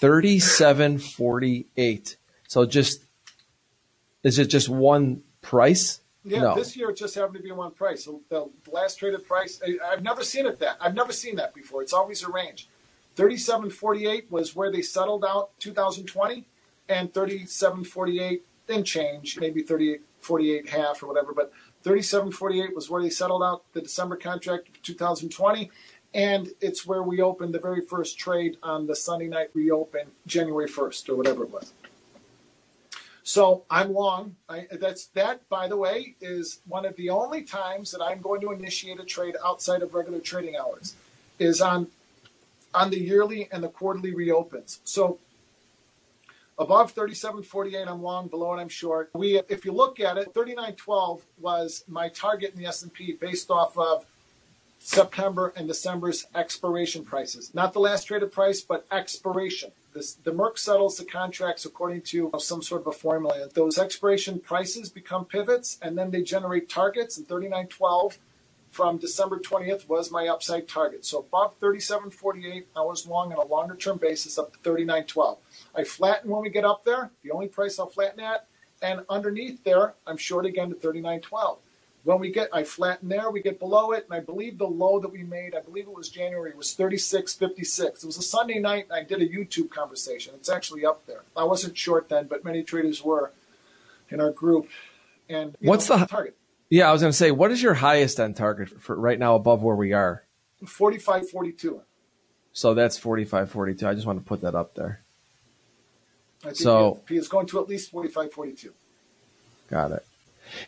Thirty-seven forty-eight. So just is it just one price? Yeah, no. this year it just happened to be one price. The, last traded price, I, have never seen it that. I've never seen that before. It's always a range. 37.48 was where they settled out 2020, and 37.48 then change, maybe 38.48 half or whatever, but 37.48 was where they settled out the December contract of 2020. And it's where we opened the very first trade on the Sunday night reopen, January 1st or whatever it was. So I'm long. I, that's that, by the way, is one of the only times that I'm going to initiate a trade outside of regular trading hours, is on on the yearly and the quarterly reopens. So above 37.48, I'm long. Below it, I'm short. We, if you look at it, 39.12 was my target in the S&P based off of September and December's expiration prices, not the last traded price, but expiration. This, the Merc settles the contracts according to uh, some sort of a formula. Those expiration prices become pivots, and then they generate targets. And 39.12 from December 20th was my upside target. So above 37.48, I was long on a longer term basis up to 39.12. I flatten when we get up there, the only price I'll flatten at, and underneath there, I'm short again to 39.12. When we get, I flatten there, we get below it, and I believe the low that we made, I believe it was January, was 36.56. It was a Sunday night, and I did a YouTube conversation. It's actually up there. I wasn't short then, but many traders were in our group. And what's know, the target? Yeah, I was going to say, what is your highest end target for right now above where we are? 45.42. So that's 45.42. I just want to put that up there. I think so he is going to at least 45.42. Got it.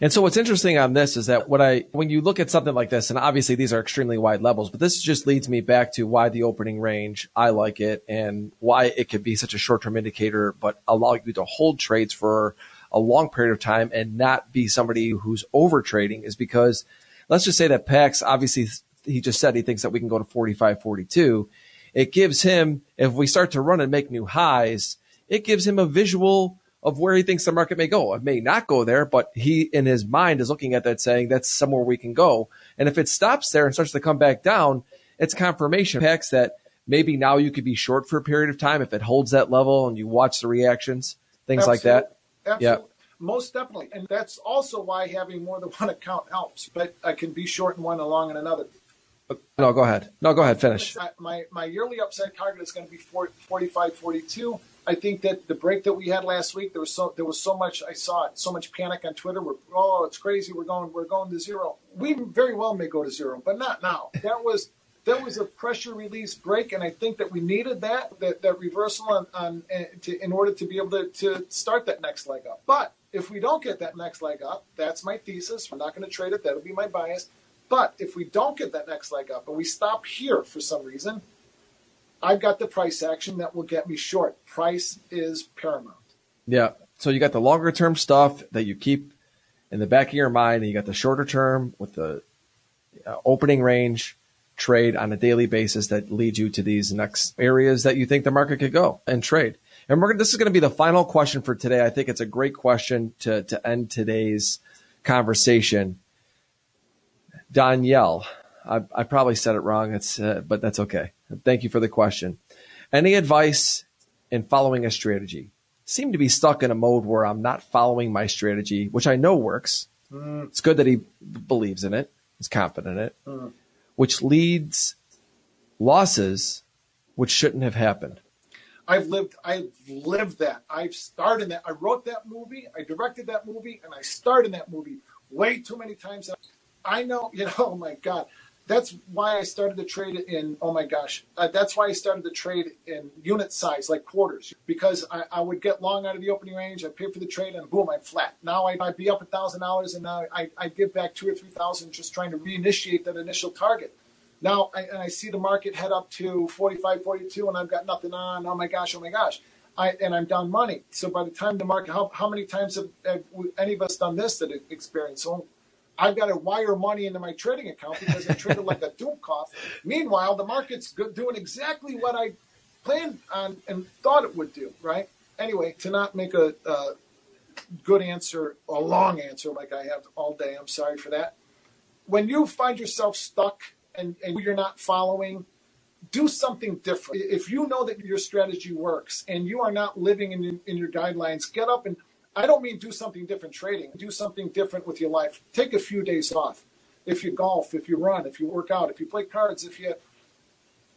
And so what's interesting on this is that what I, when you look at something like this, and obviously these are extremely wide levels, but this just leads me back to why the opening range, I like it and why it could be such a short term indicator, but allow you to hold trades for a long period of time and not be somebody who's over trading is because let's just say that Pax, obviously he just said he thinks that we can go to 45, 42. It gives him, if we start to run and make new highs, it gives him a visual of where he thinks the market may go. It may not go there, but he in his mind is looking at that saying that's somewhere we can go. And if it stops there and starts to come back down, it's confirmation Pax that maybe now you could be short for a period of time if it holds that level and you watch the reactions, things Absolutely. like that. Absolutely. Yeah. Most definitely. And that's also why having more than one account helps. But I can be short in one and long in another. No, go ahead. No, go ahead. Finish. My, my yearly upside target is going to be 40, 45, 42. I think that the break that we had last week, there was so there was so much I saw it, so much panic on Twitter. We're oh, it's crazy. We're going we're going to zero. We very well may go to zero, but not now. That was there was a pressure release break, and I think that we needed that that, that reversal on, on uh, to, in order to be able to, to start that next leg up. But if we don't get that next leg up, that's my thesis. We're not going to trade it. That'll be my bias. But if we don't get that next leg up and we stop here for some reason, I've got the price action that will get me short. Price is paramount. Yeah. So you got the longer term stuff that you keep in the back of your mind, and you got the shorter term with the uh, opening range trade on a daily basis that leads you to these next areas that you think the market could go and trade. And we're, this is going to be the final question for today. I think it's a great question to, to end today's conversation. Danielle, I, I probably said it wrong. It's, uh, but that's okay. Thank you for the question. Any advice in following a strategy? Seem to be stuck in a mode where I'm not following my strategy, which I know works. Mm. It's good that he believes in it. He's confident in it, mm. which leads losses, which shouldn't have happened. I've lived, I've lived that. I've starred in that. I wrote that movie. I directed that movie, and I starred in that movie way too many times. I know, you know, oh my God. That's why I started to trade in, oh my gosh, uh, that's why I started to trade in unit size, like quarters, because I, I, would get long out of the opening range, I'd pay for the trade, and boom, I'm flat. Now I, would be up a $1,000, and now I, I give back two or 3000 just trying to reinitiate that initial target. Now I, and I see the market head up to 45, 42, and I've got nothing on. Oh my gosh, oh my gosh. I, and I'm down money. So by the time the market, how, how many times have, have any of us done this that experience? So I've got to wire money into my trading account because I traded like a doomcough. Meanwhile, the market's doing exactly what I planned on and thought it would do, right? Anyway, to not make a, a good answer, a long answer like I have all day, I'm sorry for that. When you find yourself stuck and, and you're not following, do something different. If you know that your strategy works and you are not living in, in your guidelines, get up and – I don't mean do something different trading. Do something different with your life. Take a few days off. If you golf, if you run, if you work out, if you play cards, if you,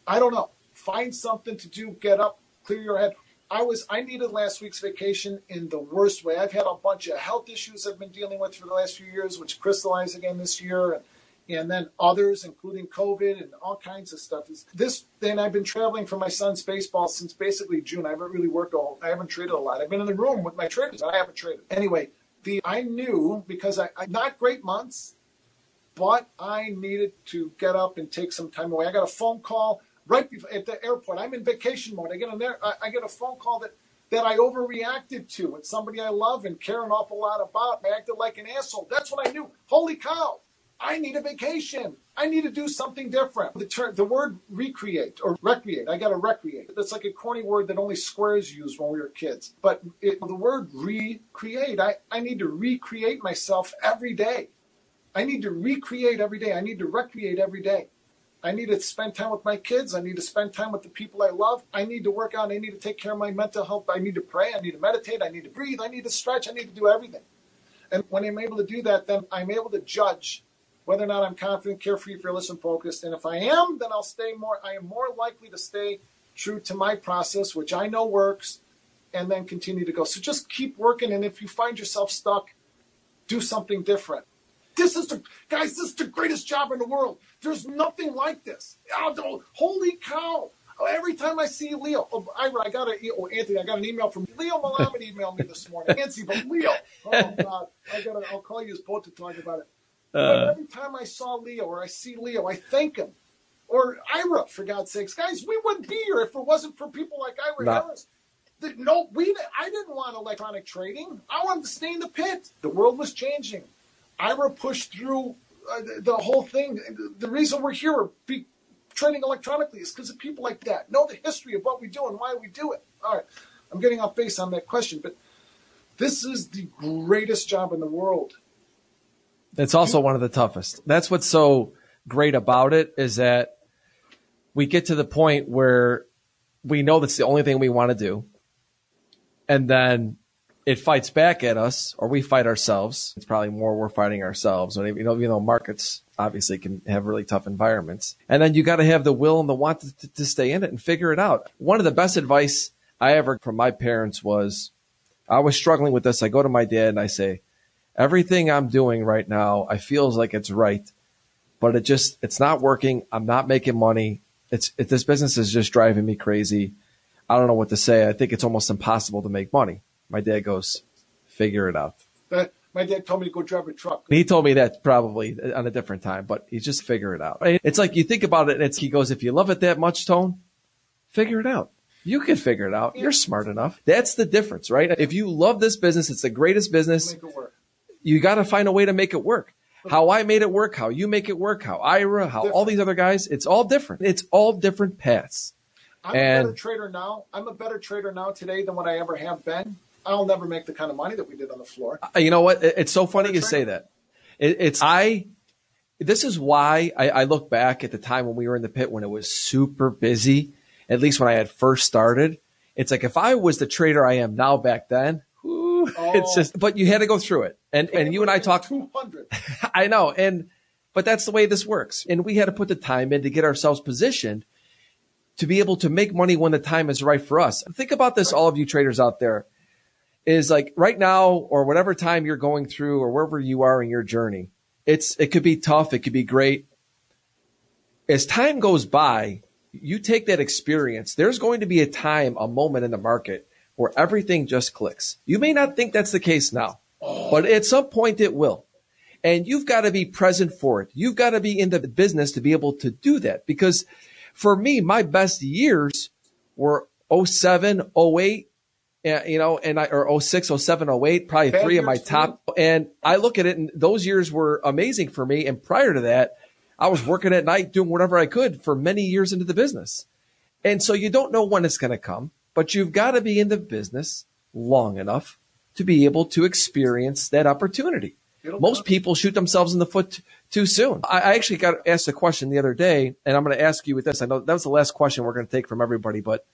I don't know, find something to do. Get up, clear your head. I was I needed last week's vacation in the worst way. I've had a bunch of health issues I've been dealing with for the last few years, which crystallized again this year. And and then others, including COVID and all kinds of stuff. Is this? Then I've been traveling for my son's baseball since basically June. I haven't really worked all. I haven't traded a lot. I've been in the room with my traders. I haven't traded anyway. The I knew because I, I not great months, but I needed to get up and take some time away. I got a phone call right before, at the airport. I'm in vacation mode. I get there. I, I get a phone call that that I overreacted to. It's somebody I love and care an awful lot about. I acted like an asshole. That's what I knew. Holy cow! I need a vacation. I need to do something different. The term, the word recreate or recreate, I got to recreate. That's like a corny word that only squares used when we were kids. But it, the word recreate, I, I need to recreate myself every day. I need to recreate every day. I need to recreate every day. I need to spend time with my kids. I need to spend time with the people I love. I need to work out. I need to take care of my mental health. I need to pray. I need to meditate. I need to breathe. I need to stretch. I need to do everything. And when I'm able to do that, then I'm able to judge whether or not I'm confident, carefree, fearless, and focused. And if I am, then I'll stay more, I am more likely to stay true to my process, which I know works, and then continue to go. So just keep working. And if you find yourself stuck, do something different. This is the, guys, this is the greatest job in the world. There's nothing like this. Oh, holy cow. Oh, every time I see Leo, oh, Yra, I got a, oh, Anthony, I got an email from Leo Melamed emailed me this morning. Nancy, but Leo, oh God, I gotta, I'll call you as both to talk about it. Uh, every time I saw Leo or I see Leo, I thank him. Or Yra, for God's sakes. Guys, we wouldn't be here if it wasn't for people like Yra not, Harris. The, no, we. I didn't want electronic trading. I wanted to stay in the pit. The world was changing. Yra pushed through uh, the, the, whole thing. The reason we're here, be, trading electronically, is because of people like that. Know the history of what we do and why we do it. All right, I'm getting off base on that question, but this is the greatest job in the world it's also one of the toughest. That's what's so great about it is that we get to the point where we know that's the only thing we want to do. And then it fights back at us or we fight ourselves. It's probably more we're fighting ourselves. And you know, you know, markets obviously can have really tough environments. And then you got to have the will and the want to, to stay in it and figure it out. One of the best advice I ever from my parents was I was struggling with this. I go to my dad and I say, everything I'm doing right now, I feels like it's right, but it just it's not working. I'm not making money. It's it, this business is just driving me crazy. I don't know what to say. I think it's almost impossible to make money. My dad goes, figure it out. My dad told me to go drive a truck. He told me that probably on a different time, but he just figure it out. It's like you think about it, and it's he goes, if you love it that much, Tone, figure it out. You can figure it out. You're smart enough. That's the difference, right? If you love this business, it's the greatest business. Make it work. You got to find a way to make it work. How I made it work, how you make it work, how Yra, how all these other guys, it's all different. It's all different paths. I'm And- a better trader now. I'm a better trader now today than what I ever have been. I'll never make the kind of money that we did on the floor. You know what? It's so funny you say that. It, it's I. This is why I, I look back at the time when we were in the pit when it was super busy. At least when I had first started, it's like if I was the trader I am now back then, whew, it's Oh. just. But you had to go through it, and and you and I talked. 200. I know, and but that's the way this works, and we had to put the time in to get ourselves positioned to be able to make money when the time is right for us. Think about this, all of you traders out there is like right now or whatever time you're going through or wherever you are in your journey. It's it could be tough, it could be great. As time goes by, you take that experience. There's going to be a time, a moment in the market where everything just clicks. You may not think that's the case now, but at some point it will. And you've got to be present for it. You've got to be in the business to be able to do that. Because for me, my best years were 07, 08, uh, you know, and I, or 06, 07, 08, probably Bad three of my years, too. top. And I look at it and those years were amazing for me. And prior to that, I was working at night doing whatever I could for many years into the business. And so you don't know when it's going to come, but you've got to be in the business long enough to be able to experience that opportunity. It'll Most come. people shoot themselves in the foot t- too soon. I, I actually got asked a question the other day, and I'm going to ask you with this. I know that was the last question we're going to take from everybody, but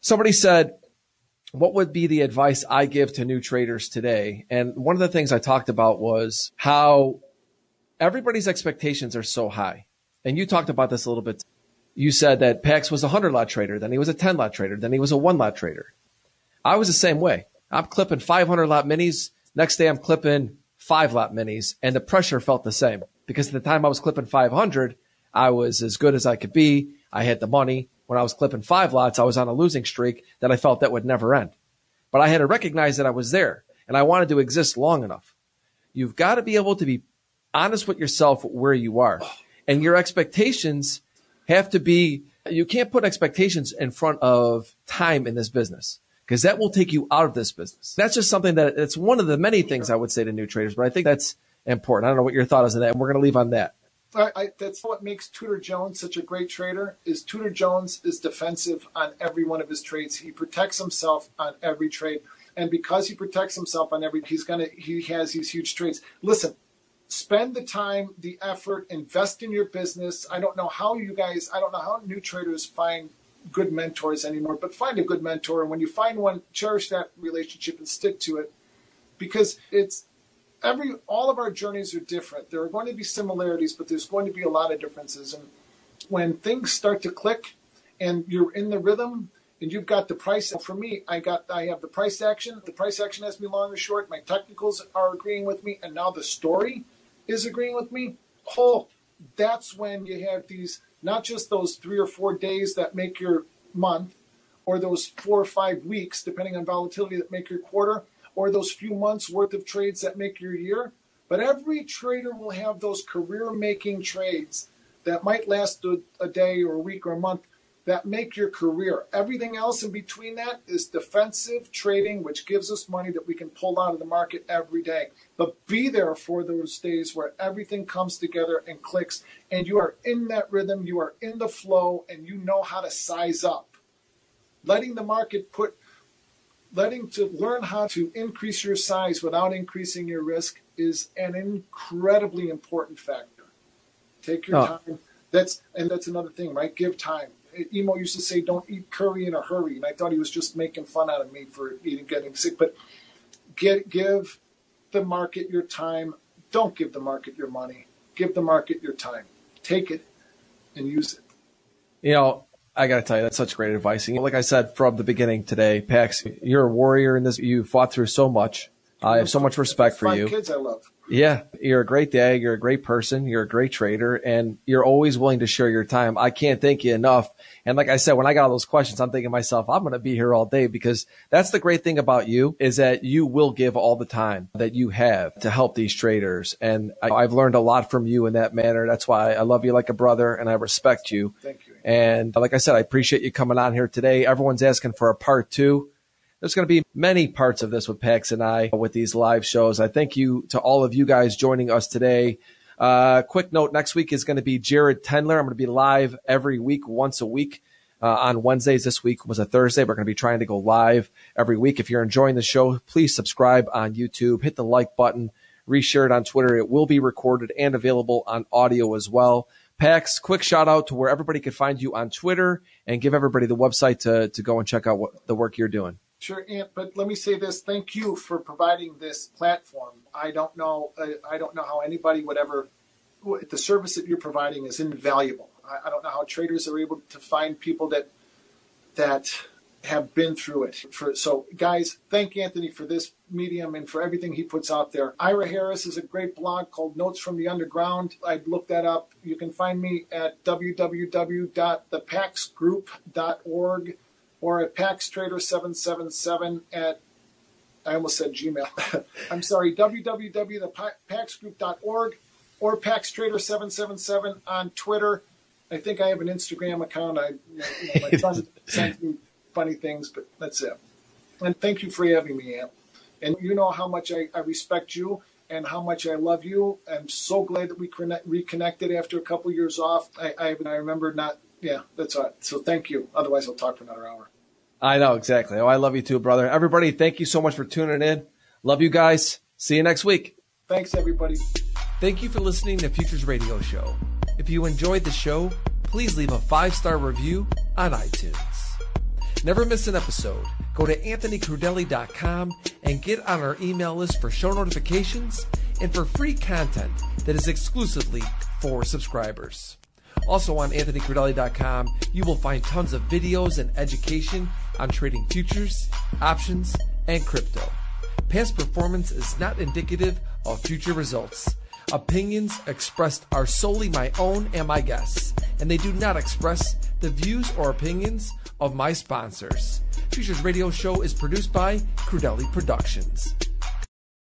somebody said, what would be the advice I give to new traders today? And one of the things I talked about was how everybody's expectations are so high. And you talked about this a little bit. You said that Pax was a 100 lot trader, then he was a 10 lot trader, then he was a one lot trader. I was the same way. I'm clipping 500 lot minis. Next day I'm clipping five lot minis and the pressure felt the same because at the time I was clipping 500, I was as good as I could be. I had the money. When I was clipping five lots, I was on a losing streak that I felt that would never end. But I had to recognize that I was there and I wanted to exist long enough. You've got to be able to be honest with yourself where you are and your expectations have to be, you can't put expectations in front of time in this business because that will take you out of this business. That's just something that it's one of the many things I would say to new traders, but I think that's important. I don't know what your thought is on that. And we're going to leave on that. I, I, that's what makes Tudor Jones such a great trader. Is Tudor Jones is defensive on every one of his trades. He protects himself on every trade, and because he protects himself on every, he's gonna he has these huge trades. Listen, spend the time, the effort, invest in your business. I don't know how you guys, I don't know how new traders find good mentors anymore, but find a good mentor, and when you find one, cherish that relationship and stick to it, because it's every all of our journeys are different. There are going to be similarities, but there's going to be a lot of differences. And when things start to click, and you're in the rhythm, and you've got the price. For me, I got I have the price action. The price action has me long or short. My technicals are agreeing with me, and now the story is agreeing with me. Oh, that's when you have these not just those three or four days that make your month, or those four or five weeks, depending on volatility, that make your quarter, or those few months worth of trades that make your year. But every trader will have those career making trades that might last a, a day or a week or a month that make your career. Everything else in between that is defensive trading, which gives us money that we can pull out of the market every day. But be there for those days where everything comes together and clicks, and you are in that rhythm, you are in the flow, and you know how to size up. Letting the market put letting to learn how to increase your size without increasing your risk is an incredibly important factor. Take your Oh. time. That's and that's another thing, right? Give time. Emo used to say, "Don't eat curry in a hurry," and I thought he was just making fun out of me for eating, getting sick. But get give the market your time. Don't give the market your money. Give the market your time. Take it and use it. You know, I got to tell you, that's such great advice. Like I said from the beginning today, Pax, you're a warrior in this. You fought through so much. I have so much respect for you. kids I love. Yeah, you're a great dad. You're a great person. You're a great trader, and you're always willing to share your time. I can't thank you enough. And like I said, when I got all those questions, I'm thinking to myself, I'm going to be here all day because that's the great thing about you is that you will give all the time that you have to help these traders. And I, I've learned a lot from you in that manner. That's why I love you like a brother and I respect you. Thank you. And like I said, I appreciate you coming on here today. Everyone's asking for a part two. There's going to be many parts of this with Pax and I with these live shows. I thank you to all of you guys joining us today. Uh, quick note: next week is going to be Jared Tendler. I'm going to be live every week, once a week. Uh, on Wednesdays. This week was a Thursday. We're going to be trying to go live every week. If you're enjoying the show, please subscribe on YouTube, hit the like button, reshare it on Twitter. It will be recorded and available on audio as well. Pax, quick shout out to where everybody can find you on Twitter and give everybody the website to, to go and check out what the work you're doing. Sure, Ant, but let me say this: thank you for providing this platform. I don't know, uh, I don't know how anybody would ever. The service that you're providing is invaluable. I, I don't know how traders are able to find people that that have been through it. For so, guys, thank Anthony for this medium and for everything he puts out there. Yra Harris is a great blog called Notes from the Underground. I'd look that up. You can find me at www.thepaxgroup.org or at paxtrader777 at I almost said Gmail. I'm sorry, www.thepaxgroup.org or paxtrader777 on Twitter. I think I have an Instagram account. I, you know, my son sends me funny things, but that's it. And thank you for having me, Ant. And you know how much I, I respect you and how much I love you. I'm so glad that we connect, reconnected after a couple years off. I, I, I remember not, yeah, that's all right. So thank you. Otherwise, I'll talk for another hour. I know exactly. Oh, I love you too, brother. Everybody, thank you so much for tuning in. Love you guys. See you next week. Thanks, everybody. Thank you for listening to Futures Radio Show. If you enjoyed the show, please leave a five star review on iTunes. Never miss an episode. Go to anthonycrudele.com and get on our email list for show notifications and for free content that is exclusively for subscribers. Also on anthonycrudele.com, you will find tons of videos and education on trading futures, options, and crypto. Past performance is not indicative of future results. Opinions expressed are solely my own and my guests, and they do not express the views or opinions of my sponsors. Futures Radio Show is produced by Crudele Productions.